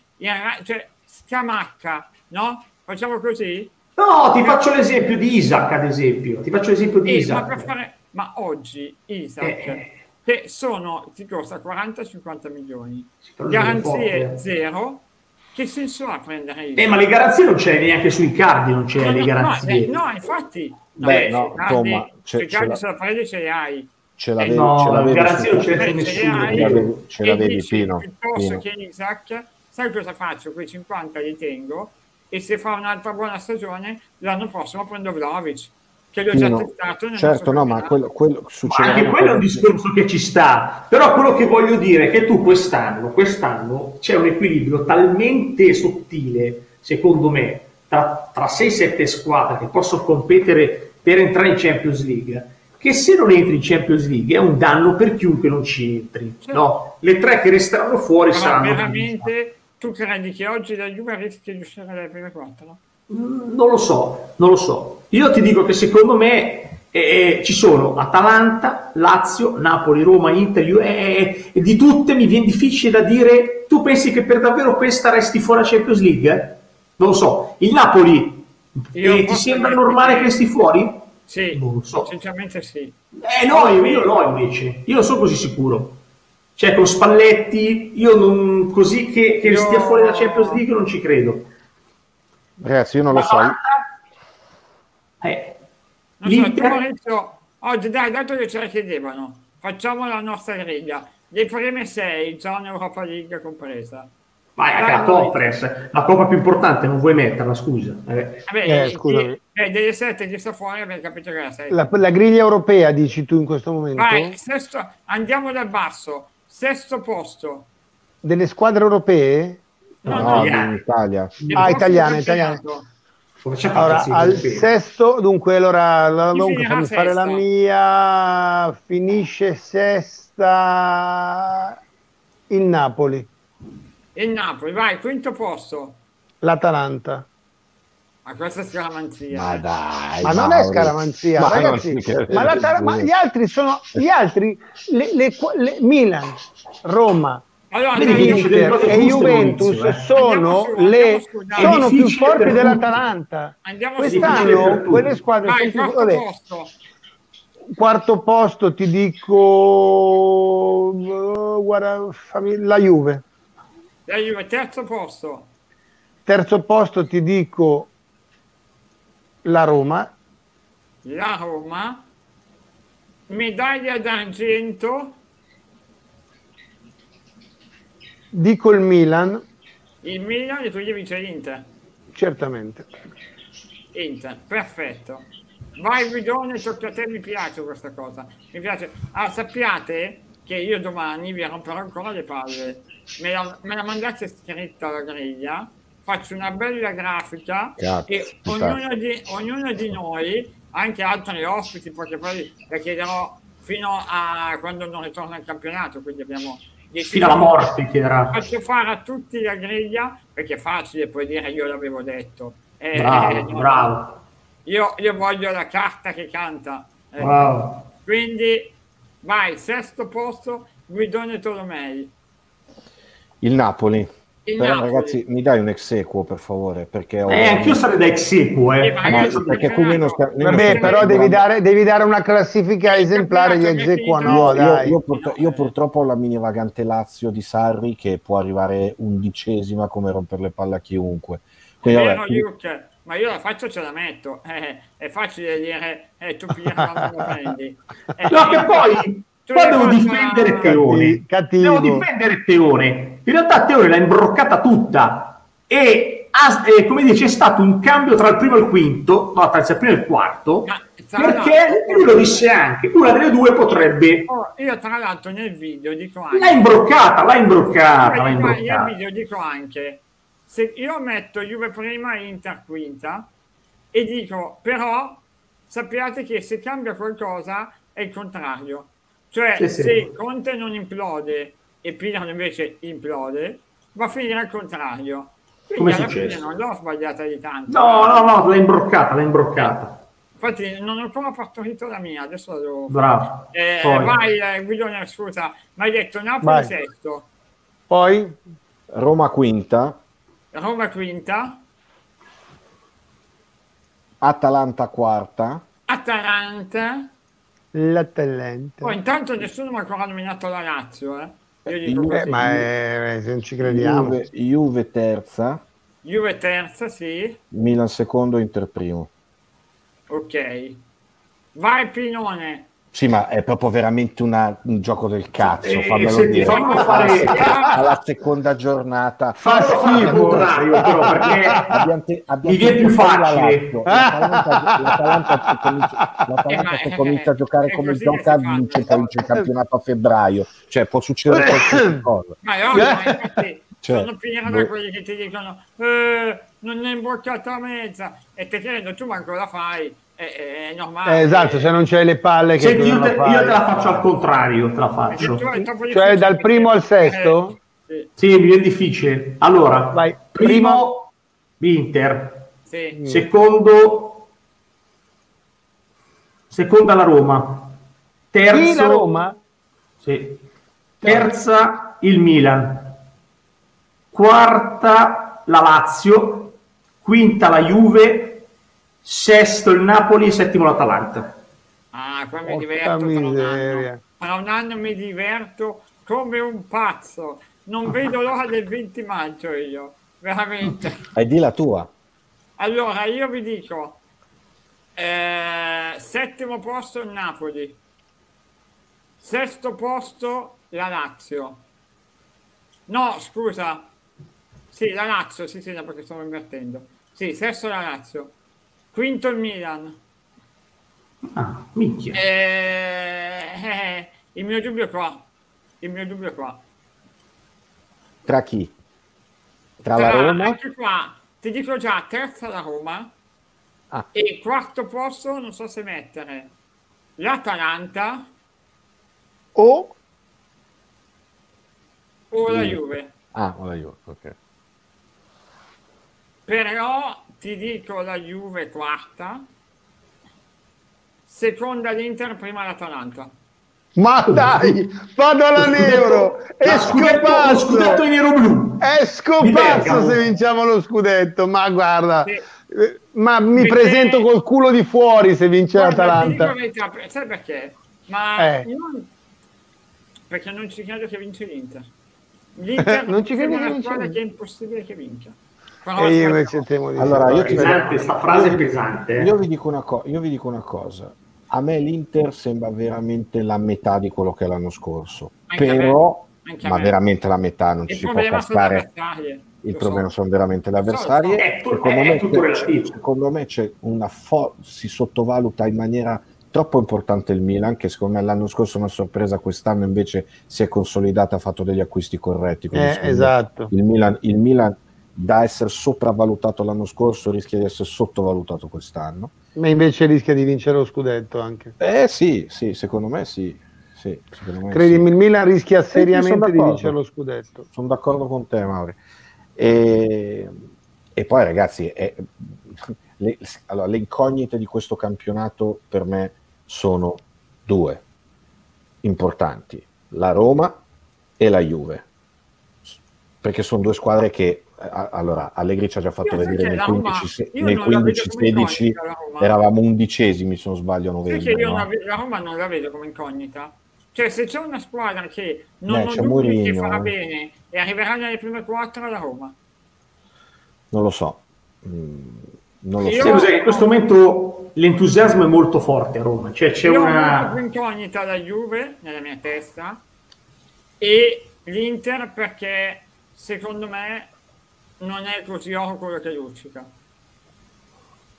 cioè scamacca, no? Facciamo così? No, ti faccio l'esempio di Isaac, ad esempio. Ti faccio l'esempio di Eh, ma, Isaac. fare- ma oggi Isaac, Eh. che sono, ti costa 40-50 milioni, però garanzie forte. zero, che senso ha prendere Isaac? Eh, ma le garanzie non c'è neanche sui cardi, non c'è No, le no, garanzie. eh, no, infatti. Beh, eh, no, sui c'è cardi la- se la prendi ce le hai. Ce l'avevi, No, ce l'avevi garanzie su- non ce nessuno. Ce l'avevi- ce l'avevi, dici, Pino, piuttosto Pino. che Isaac, sai cosa faccio? Quei 50 li tengo e se fa un'altra buona stagione l'anno prossimo prendo Vlaovic, che l'ho già Pino, testato nel certo, no, ma quello, quello succede anche quello è un discorso che ci sta, però quello che voglio dire è che tu quest'anno, quest'anno c'è un equilibrio talmente sottile, secondo me, tra, tra 6-7 squadre che possono competere per entrare in Champions League, che se non entri in Champions League è un danno per chiunque non ci entri. No? Le tre che resteranno fuori Ma saranno... veramente tu credi che oggi la Juve rischia di uscire dalle prime quattro? Mm, Non lo so, non lo so. Io ti dico che secondo me eh, ci sono Atalanta, Lazio, Napoli, Roma, Inter, Ju- eh, eh, di tutte mi viene difficile da dire. Tu pensi che per davvero questa resti fuori a Champions League? Non lo so. Il Napoli eh, ti sembra normale che- resti fuori? Sì, Non lo so. sinceramente sì. Eh no, io, io no invece. Io non sono così sicuro. Cioè con Spalletti, io non, così che, che Io- stia fuori da Champions League non ci credo. Ragazzi, io non lo so. Eh, Non so, Maurizio, oggi dai, dato che ce la chiedevano, facciamo la nostra griglia. Le prime sei, zona Europa League compresa. Vai la Maurizio. conference, la coppa più importante, non vuoi metterla, scusa. Eh, Vabbè, Eh, eh, scusami. eh, delle sette che sta fuori abbiamo capito che la. La, la griglia europea, dici tu in questo momento? Vai, sesto, andiamo dal basso. Sesto posto. Delle squadre europee? No, No, no, italiane. in Italia. Del Ah, italiane, facciamo Allora, al sesto, dunque, allora, la- dunque, fammi fare la sesta? mia, finisce sesta il Napoli, Il Napoli, vai, quinto posto. l'Atalanta. Ma questa è scaramanzia. Ma eh. dai, Ma non è Mauro. scaramanzia, Ma ragazzi. non Ma, l'Atala- ma gli altri sono gli altri, le, le- le- Milan, Roma, Allora, Inter e Juventus eh. sono, su, le, su, sono più forti per dell'Atalanta. Andiamo su. Quest'anno tutti. quelle squadre Vai, sono più quarto vabbè, posto. quarto posto ti dico guarda, fammi- la Juve Juve, terzo posto. terzo posto ti dico la Roma La Roma. Medaglia d'argento. dico il Milan Il Milan e tu gli vince l'Inter. certamente Inter, perfetto. vai Guidone, tocca a te, mi piace questa cosa. Mi piace. Ah, sappiate che io domani vi romperò ancora le palle. Me la, me la mandate scritta alla griglia, faccio una bella grafica Cazzo, e ognuno di, ognuno di noi, anche altri ospiti, perché poi la chiederò fino a quando non ritorna il campionato, quindi abbiamo 10 Fino alla morte chiederà. Faccio fare a tutti la griglia perché è facile poi dire io l'avevo detto. Eh, Bravo, eh, bravo, Io, io voglio la carta che canta. Eh, bravo. Quindi vai, sesto posto, Guidone Tolomei. Il Napoli. Il Però, Napoli. ragazzi, mi dai un ex equo per favore, perché ho... Eh, anch'io sarei da ex equo, eh. Eh, ma No, io perché qui non sta- Vabbè, però devi dare, devi dare una classifica Il esemplare di Exequo che no, io, dai. io purtro- io purtroppo ho la mini vagante Lazio di Sarri che può arrivare undicesima come rompere le palle a chiunque. Quindi, Vero, vabbè, quindi- Luke? Ma io la faccia ce la metto. Eh, è facile dire, eh, tu pirla non lo prendi. Eh, No, che poi, poi devo difendere Teone. Cattivo. Devo difendere Teone. In realtà Teone l'ha imbroccata tutta e, ha- e, come dice, è stato un cambio tra il primo e il quinto, no, tra il primo e il quarto, Ma, perché lui lo disse anche, una delle due potrebbe... l'altro, io tra l'altro nel video dico anche... L'ha imbroccata, l'ha imbroccata, l'ha Io nel imbroccata. video dico anche, se io metto Juve prima e Inter quinta e dico, però sappiate che se cambia qualcosa è il contrario. Cioè, Sì, sì. se Conte non implode e Pirlo invece implode, va a finire al contrario. Quindi Come alla fine non l'ho sbagliata di tanto. No, no, no, l'ha imbroccata, l'ha imbroccata. Infatti non ho ancora partorito la mia, adesso la devo. Bravo. Eh, vai eh, Guidone, scusa, ma hai detto Napoli Vai. sesto, Poi Roma quinta, Roma quinta, Atalanta quarta, Atalanta. l'Atalanta. Poi intanto nessuno mi ha ancora nominato la Lazio, eh. Io dico Juve- Eh, così. ma è- se non ci crediamo. Juve, Juve terza, Juve terza, sì. Milan secondo, Inter primo. Ok. Vai Pinone. Sì, ma è proprio veramente una- un gioco del cazzo, Eh, fammelo senti, dire. fammelo fare- alla seconda giornata. Fa contrario, però, perché Abbiamo te- abbiamo mi viene più facile. L'Atalanta, l'Atalanta se comincia, l'Atalanta Eh, se comincia a giocare è come gioca vince, poi vince il campionato a febbraio. Cioè, può succedere qualsiasi cosa. Ma è ovvio, ma infatti Cioè, sono boh. da quelli che ti dicono eh, non è imbroccata a mezza e te credo tu manco la fai, è, è- è normale. Eh, esatto, se non c'hai le palle che Senti, io te, io te la faccio al contrario, te la tu faccio. Cioè, difficile dal primo al sesto? Eh, Sì, mi viene difficile. Allora, Vai, primo Inter, sì, sì. secondo seconda la Roma, terzo Sì, la Roma? sì. terza il Milan, quarta la Lazio, quinta la Juve, sesto il Napoli e settimo l'Atalanta. Ah, qua mi Porca diverto tra un anno. Tra un anno mi diverto come un pazzo. Non vedo l'ora del 20 maggio io, veramente. E di la tua. Allora, io vi dico, eh, settimo posto il Napoli, sesto posto la Lazio. No, scusa. Sì, la Lazio, sì, sì, perché stavo invertendo. Sì, sesto la Lazio. Quinto il Milan. Ah, minchia. Eh, eh, il mio dubbio è qua. Il mio dubbio è qua. Tra chi? Tra la Tra- Roma? Anche qua, ti dico già, terza la Roma Ah. e quarto posto, non so se mettere l'Atalanta O o la. Juve. Ah, ora io, ok. Però ti dico la Juve quarta, seconda l'Inter, prima l'Atalanta. Ma dai, vado alla Lo Neuro! scudetto- lo scudetto, nero-blu. Esco Di pazzo Bergamo. se vinciamo lo scudetto, ma guarda, Sì. eh, ma mi Perché- presento col culo di fuori se vince Guarda, l'Atalanta. la verità, sai perché? Ma Eh. non- perché non ci credo che vince l'Inter. L'Inter Non ci credo è che una vince squadra l'Inter. che è impossibile che vinca. Però E io invece temo di Allora, io ti- Pesante, sta frase è pesante. eh. Io vi, dico una co- io vi dico una cosa. A me l'Inter sembra veramente la metà di quello che è l'anno scorso. Anche Però, ma me. veramente la metà non Il ci può le cascare. avversarie. Il Lo problema so. sono veramente le avversarie. È secondo, è me secondo me c'è una fo- si sottovaluta in maniera troppo importante il Milan, che secondo me l'anno scorso è una sorpresa, quest'anno invece si è consolidata, ha fatto degli acquisti corretti. Eh, esatto. Il Milan, il Milan, da essere sopravvalutato l'anno scorso, rischia di essere sottovalutato quest'anno. Ma invece rischia di vincere lo scudetto anche. Eh sì, sì, secondo me sì. sì secondo me Credimi, sì. il Milan rischia seriamente di vincere lo scudetto. Sono d'accordo con te, Mauri. E, e poi, ragazzi, è- le, allora, le incognite di questo campionato per me sono due importanti: la Roma e la Juve. Perché sono due squadre che, allora, Allegri ci ha già fatto Io vedere perché Roma- 15, se- io nei non la vedo 15 come 16 incognita, la Roma. eravamo undicesimi, se non sbaglio, a novembre. che io no? la, la Roma non la vedo come incognita. Cioè, se c'è una squadra che non Eh, ho che farà bene e arriverà nelle prime quattro, la Roma. Non lo so. Mm, non lo Io- so. Che in questo momento l'entusiasmo è molto forte a Roma, cioè c'è Io una... incognita la Juve nella mia testa e l'Inter perché secondo me non è così oro quello che luccica.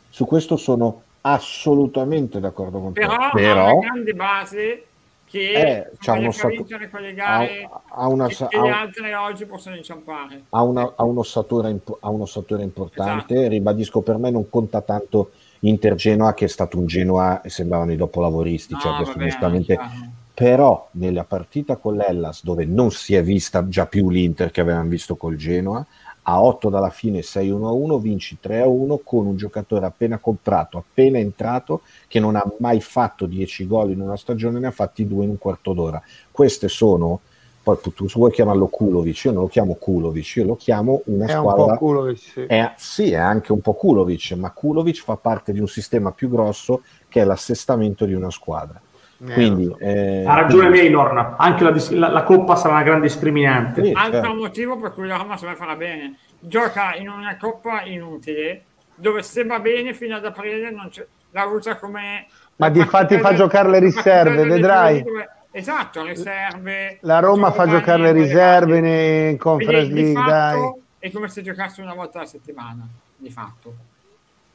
Su questo sono assolutamente d'accordo con te. Però, ha Però una grande base che Eh, c'ha fa uno far stato- vincere quelle gare ha- ha una che, ha le un- altre oggi possono inciampare. ha, una- ha un'ossatura, imp- ha un'ossatura importante. Esatto. Ribadisco, per me non conta tanto Inter Genoa, che è stato un Genoa e sembravano i dopolavoristi. cioè, No, adesso vabbè, onestamente chiaro. però nella partita con l'Ellas dove non si è vista già più l'Inter che avevamo visto col Genoa a 8 dalla fine 6-1-1 vinci 3-1 con un giocatore appena comprato appena entrato che non ha mai fatto 10 gol in una stagione ne ha fatti due in un quarto d'ora queste sono poi tu, vuoi chiamarlo Kulovic io non lo chiamo Kulovic io lo chiamo una È un squadra po' culo. Sì. è, sì, è anche un po' Kulovic, ma Kulovic fa parte di un sistema più grosso che è l'assestamento di una squadra. Eh, Quindi, so. eh, Ha ragione quindi- Maynor, anche la, la- la Coppa sarà una grande discriminante. Sì, Altro certo. motivo per cui la Roma se ne farà bene. Gioca in una coppa inutile, dove se va bene fino ad aprile non c'è, la usa come... Ma la difatti partita fa giocare le la riserve, vedrai. Esatto, riserve. La Roma fa giocare le riserve nei- in Conference Quindi, di League, fatto, dai. È come se giocasse una volta alla settimana, di fatto.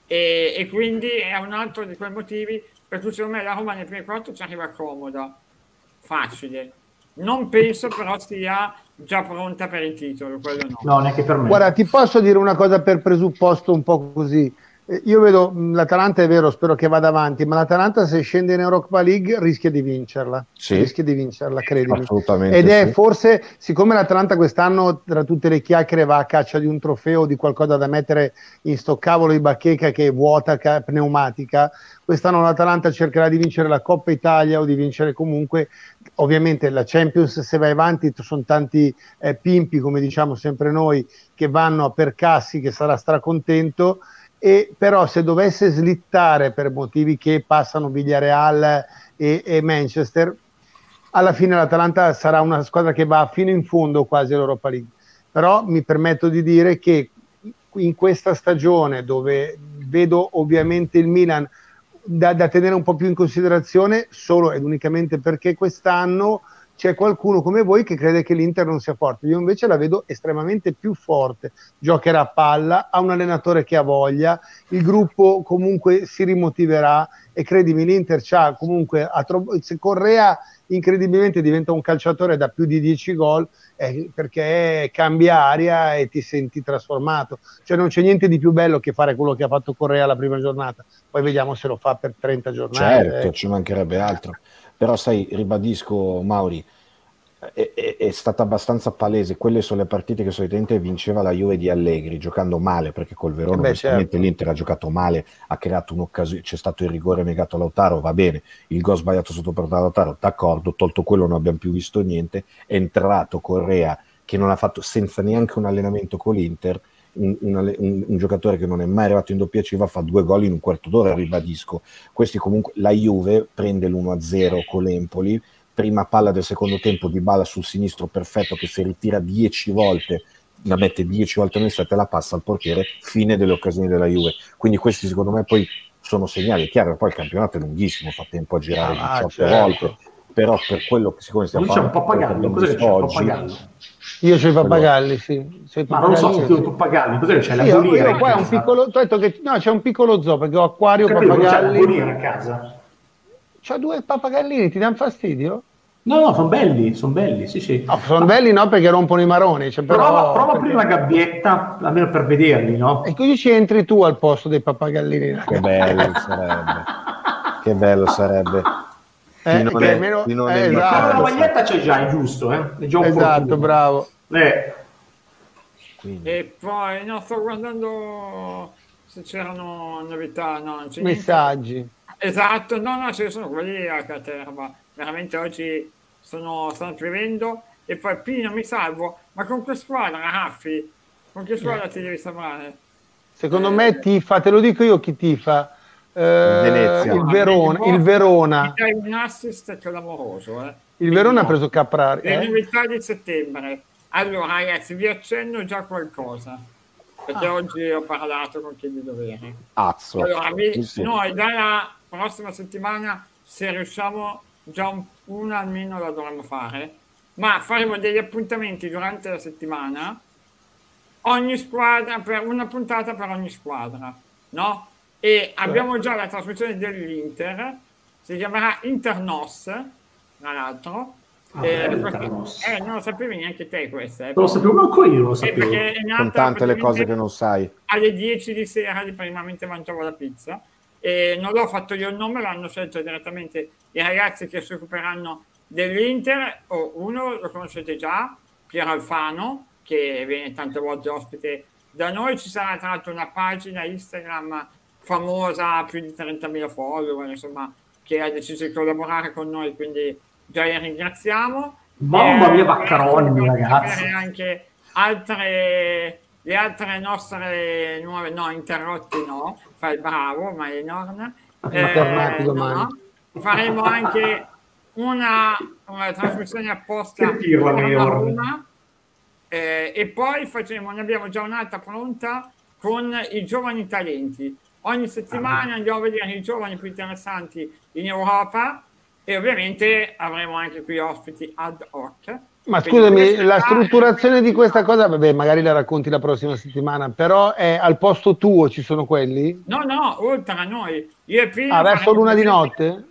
E, e quindi è un altro di quei motivi per cui secondo me la Roma nel primo quarto ci arriva comoda, facile. Non penso però sia già pronta per il titolo, quello no. No, neanche per me. Guarda, ti posso dire una cosa per presupposto un po' così. Eh, Io vedo mh, l'Atalanta, è vero, spero che vada avanti, ma l'Atalanta se scende in Europa League rischia di vincerla. Sì. Rischia di vincerla, credimi. Assolutamente. Ed è sì. forse, siccome l'Atalanta quest'anno tra tutte le chiacchiere va a caccia di un trofeo, di qualcosa da mettere in sto cavolo di bacheca che è vuota, ca- pneumatica, quest'anno l'Atalanta cercherà di vincere la Coppa Italia o di vincere comunque, ovviamente la Champions se vai avanti ci sono tanti eh, pimpi, come diciamo sempre noi, che vanno per Cassi che sarà stracontento, e però se dovesse slittare per motivi che passano Villarreal e, e Manchester, alla fine l'Atalanta sarà una squadra che va fino in fondo quasi all'Europa League. Però mi permetto di dire che in questa stagione dove vedo ovviamente il Milan da, da tenere un po' più in considerazione solo ed unicamente perché quest'anno c'è qualcuno come voi che crede che l'Inter non sia forte. Io invece la vedo estremamente più forte. Giocherà a palla, ha un allenatore che ha voglia, il gruppo comunque si rimotiverà e credimi, l'Inter c'ha comunque se Correa incredibilmente diventa un calciatore da più di 10 gol eh, perché cambia aria e ti senti trasformato. Cioè non c'è niente di più bello che fare quello che ha fatto Correa la prima giornata. Poi vediamo se lo fa per 30 giornate. Certo, ci mancherebbe altro. Però sai, ribadisco Mauri, è, è- è stata abbastanza palese, quelle sono le partite che solitamente vinceva la Juve di Allegri, giocando male, perché col Verona Eh beh, certo. l'Inter ha giocato male, ha creato un'occasione, c'è stato il rigore negato a Lautaro, va bene, il gol sbagliato sotto portata a Lautaro, d'accordo, tolto quello non abbiamo più visto niente, è entrato Correa che non ha fatto senza neanche un allenamento con l'Inter, un, un un- un giocatore che non è mai arrivato in doppia cifra fa due gol in un quarto d'ora, ribadisco. Questi comunque, la Juve prende l'1-0 con l'Empoli, prima palla del secondo tempo di Bala sul sinistro perfetto che si ritira 10 volte la mette 10 volte nel set e la passa al portiere fine delle occasioni della Juve quindi questi secondo me poi sono segnali è chiaro che poi il campionato è lunghissimo fa tempo a girare Ah, 18 certo. volte però per quello che siccome stiamo un parlando c'è un oggi, pappagallo? Io c'ho i pappagalli, sì. C'ho i Ma non so se tu sì. pappagalli, cos'è che c'è la Io, goliera? io qua è un piccolo, tu hai detto che no, c'è un piccolo zoo perché ho acquario, Capito, non c'è la pappagalli. goliera a casa. C'ho due pappagallini, ti danno fastidio? No, no, sono belli, sono belli, sì, sì. No, sono belli no perché rompono i maroni. Cioè, però, Prova, prova a perché- aprire la gabbietta, almeno per vederli, no? E così ci entri tu al posto dei pappagallini. che bello sarebbe. Che bello sarebbe. Eh, non che è- almeno- chi non è eh, esatto. la maglietta c'è già, è giusto, eh? È già Esatto, opportuno. bravo. Eh, Quindi, E poi, no, sto guardando se c'erano novità, no, non c'è niente. Messaggi. Esatto, no, no, ce ne sono quelli a caterva. Veramente oggi sono, stanno piovendo. E poi Pino mi salvo, ma con che squadra, Raffi? Con che squadra ti devi salvare? Secondo me tifa, te lo dico io chi tifa. Eh, Venezia. il Verona, il Verona. Dai un assist clamoroso, eh. Il Verona ha preso Caprari. Le eh? novità di settembre. Allora, ragazzi, vi accenno già qualcosa. Perché Ah. oggi ho parlato con chi di dovere. azzo. Allora, vi- sì. noi dalla prossima settimana, se riusciamo, già un- una almeno la dovremmo fare, ma faremo degli appuntamenti durante la settimana, ogni squadra, per una puntata per ogni squadra, no? E abbiamo già la trasmissione dell'Inter, si chiamerà Internos, tra l'altro. Ah, Eh, perché- eh, non lo sapevi neanche te questa. eh, non lo sapevo, manco io lo eh, sapevo. Con tante le cose che non sai. alle 10 di sera di prima mentre mangiavo la pizza e non l'ho fatto io il nome, l'hanno scelto direttamente i ragazzi che si occuperanno dell'Inter, o uno lo conoscete già, Piero Alfano, che viene tante volte ospite da noi, ci sarà tra l'altro una pagina Instagram famosa, più di 30.000 follower, insomma, che ha deciso di collaborare con noi, quindi già li ringraziamo. Mamma Eh, mia, Vaccaroni, ragazzi. anche altre le altre nostre nuove no interrotti no fai bravo ma è Ma tornati domani. faremo anche una, una trasmissione apposta Che pirla, per la Norna. Roma eh, e poi facciamo ne abbiamo già un'altra pronta con i giovani talenti ogni settimana andiamo a vedere i giovani più interessanti in Europa e ovviamente avremo anche qui ospiti ad hoc Ma scusami, la strutturazione di questa cosa, vabbè, magari la racconti la prossima settimana, però è al posto tuo ci sono quelli? No, no, oltre a noi. Io e Pino Ah, verso l'una di notte?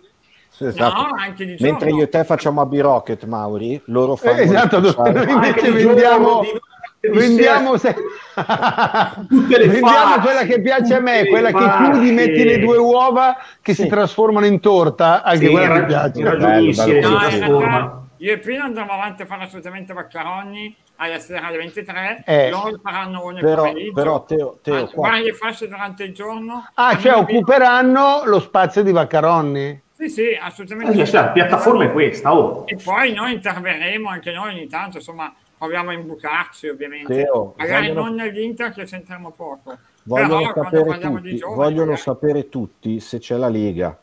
Sì, esatto. No, anche di giorno. Mentre io e te facciamo a B-Rocket, Mauri, loro fanno Eh, esatto, noi invece vendiamo, di vendiamo, se- Tutte le vendiamo facce, quella che piace a me, quella che facce. chiudi, metti le due uova che si trasformano in torta, anche Sì, quella rag- piace. ragionissimo, Bello, bello, si No, realtà io e Pino andremo avanti a fare assolutamente Vaccaroni alla sera alle 23. Eh. Loro faranno uno Però, però Teo, Teo varie fasce durante il giorno. Ah, cioè occuperanno lo spazio di Vaccaronni? Sì, sì, assolutamente. Eh, cioè, la piattaforma è questa, oh. E poi noi interverremo anche noi ogni tanto, insomma, proviamo a imbucarci ovviamente. Teo, Magari vogliono- non nell'Inter che c'entriamo poco. vogliono, Però quando sapere parliamo di tutti, giovani, vogliono magari- sapere tutti se c'è la Lega.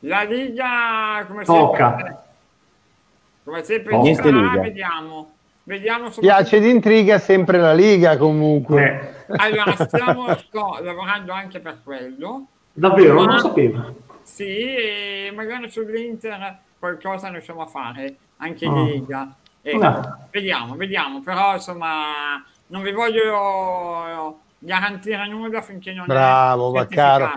La Liga, come Tocca. sempre, come sempre Oh, niente Liga. vediamo. Vediamo Piace d'intriga sempre la Liga comunque. Eh, Allora, stiamo sto lavorando anche per quello. davvero, non Ma- lo sapevo. Sì, e magari sull'Inter qualcosa riusciamo a fare, anche Ah. in Liga. Ecco, Ah. Vediamo, vediamo, però insomma non vi voglio garantire nulla finché non Bravo, è Vaccaro.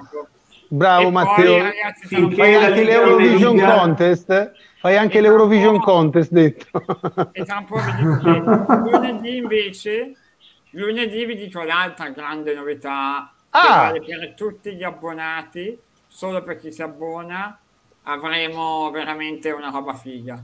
Bravo E poi, Matteo. ragazzi, Finché anche l'Eurovision Liga. Contest? Fai anche E l'Eurovision Contest detto. E tra un po' vi dico che lunedì invece, lunedì vi dico l'altra grande novità che Ah! vale per tutti gli abbonati, solo per chi si abbona, avremo veramente una roba figa.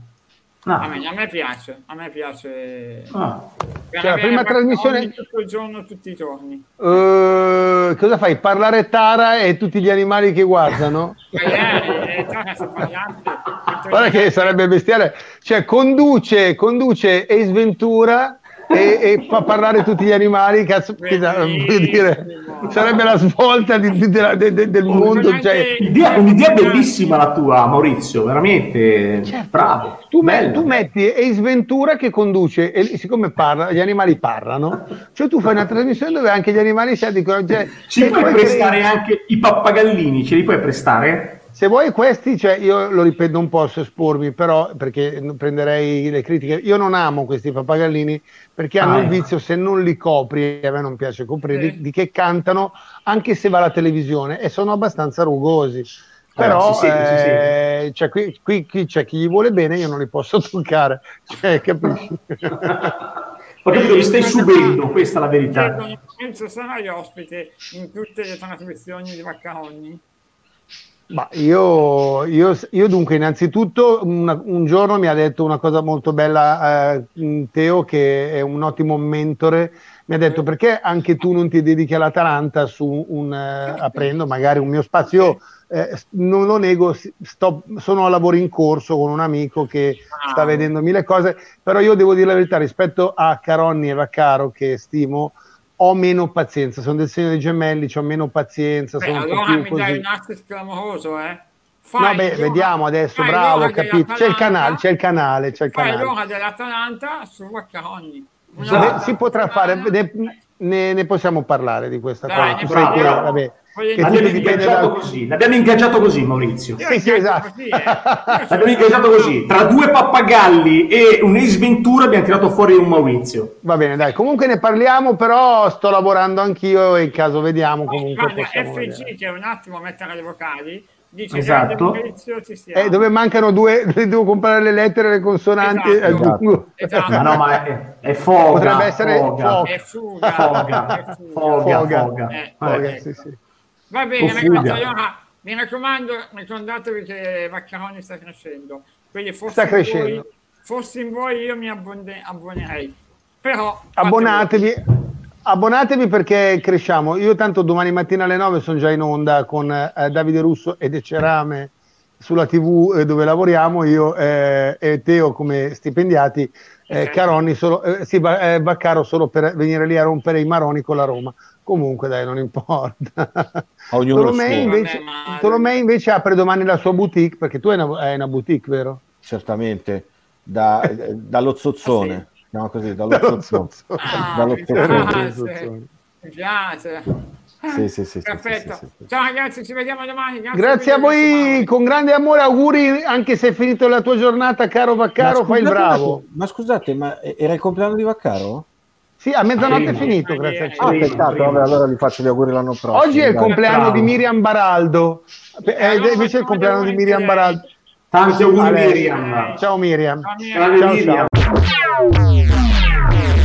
A Ah, me, a me piace, a me piace. ah. Cioè, la prima trasmissione- tutto il giorno, tutti i giorni. Eh, cosa fai? Parlare Tara e tutti gli animali che guardano? Eh, Tara sta parlando, Guarda che sarebbe bestiale. Cioè, conduce, conduce Ace Ventura e, e fa parlare tutti gli animali. Cazzo, voglio dire, sarebbe la svolta di- di- de- del mondo. Cioè, Un'idea, un'idea bellissima la tua, Maurizio, veramente bravo. tu, me- tu metti Ace Ventura che conduce e siccome parla, gli animali parlano, cioè tu fai una trasmissione dove anche gli animali si dicono. Cioè, Ci puoi prestare crei- anche i pappagallini, ce li puoi prestare? Se vuoi questi, cioè io lo ripeto, non posso espormi, però perché prenderei le critiche. Io non amo questi pappagallini perché hanno Ah, il ecco. vizio, se non li copri, e a me non piace coprirli, Sì. di che cantano anche se va alla televisione e sono abbastanza rugosi. Però Eh, sente, si eh, cioè, qui, qui- qui c'è chi gli vuole bene, io non li posso toccare, cioè, capisci? Ho capito, mi stai subendo, questa è la verità. Enzo sarai ospite in tutte le trasmissioni di Vaccaroni? Ma io, io, io dunque, innanzitutto, una- un giorno mi ha detto una cosa molto bella, eh, Teo, che è un ottimo mentore. Mi ha detto perché anche tu non ti dedichi all'Atalanta su un, eh, aprendo magari un mio spazio. Io, eh, non lo nego, sto- sono a lavoro in corso con un amico che sta Ah. vedendo mille cose, però io devo dire la verità rispetto a Caronni e Vaccaro, che stimo, ho meno pazienza. Sono del segno dei gemelli, ho meno pazienza. Beh, sono allora più mi così. dai un assist clamoroso, eh? No, Fai beh, l'ora- vediamo adesso, fai bravo, ho capito. C'è il canale, c'è il canale, c'è il Fai canale. l'ora dell'Atalanta su Vaccaroni. Una Si potrà fare, ne, ne- possiamo parlare di questa Dai, cosa. Tu sai che, parliamo. vabbè, L'abbiamo ingaggiato da... così, l'abbiamo ingaggiato così, Maurizio. Io Sì, esatto. così, eh. L'abbiamo ingaggiato così. Tra due pappagalli e un Ace Ventura abbiamo tirato fuori un Maurizio. Va bene, dai, comunque ne parliamo, però sto lavorando anch'io e in caso vediamo comunque Guarda, FG vedere. che è un attimo a mettere le vocali dice Esatto. grande Maurizio ci siamo. Eh, dove mancano due, devo comprare le lettere e le consonanti Esatto. aggiungo. Esatto. Ma no, ma è, è foga. Potrebbe essere foga. foga. È fuga, Foga, è fuga. foga, Foga. foga. Eh, Foga, Eh, sì, sì. Va bene, ragazzi, allora mi raccomando, ricordatevi che Vaccaroni sta crescendo. Quindi fossi Sta in crescendo. Voi, fossi in voi io mi abbonde- abbonerei. Però Abbonatevi, abbonatevi perché cresciamo. Io tanto domani mattina alle 9 sono già in onda con eh, Davide Russo ed Ecerame sulla TV eh, dove lavoriamo, io eh, e Teo come stipendiati, eh, Ok. Caronni solo, eh, sì, eh, Vaccaro solo per venire lì a rompere i maroni con la Roma. Comunque dai, non importa. Tolomei invece, Tolomei invece apre domani la sua boutique perché tu hai una, hai una boutique, vero? certamente da- eh, dallo zozzone Ah, chiama così dallo, Dallo zozzone zozzone. Ah, dallo mi zozzone. piace, mi piace. Sì, sì, sì, sì, Perfetto. sì, sì, sì. Ciao ragazzi, ci vediamo domani. Grazie, Grazie a voi, con grande amore, auguri, anche se è finito la tua giornata, caro Vaccaro, Ma fai il bravo. Ma scusate, ma era il compleanno di Vaccaro? Sì, a mezzanotte è finito, grazie a Ah. Primo, peccato, primo. vabbè, allora gli faccio gli auguri l'anno prossimo. Oggi è il compleanno bravo. di Miriam Baraldo. Eh, allora invece è il compleanno di Miriam. Baraldo. Tanti auguri. Miriam. Ciao Miriam. Ciao, Miriam. Ciao, Miriam. ciao.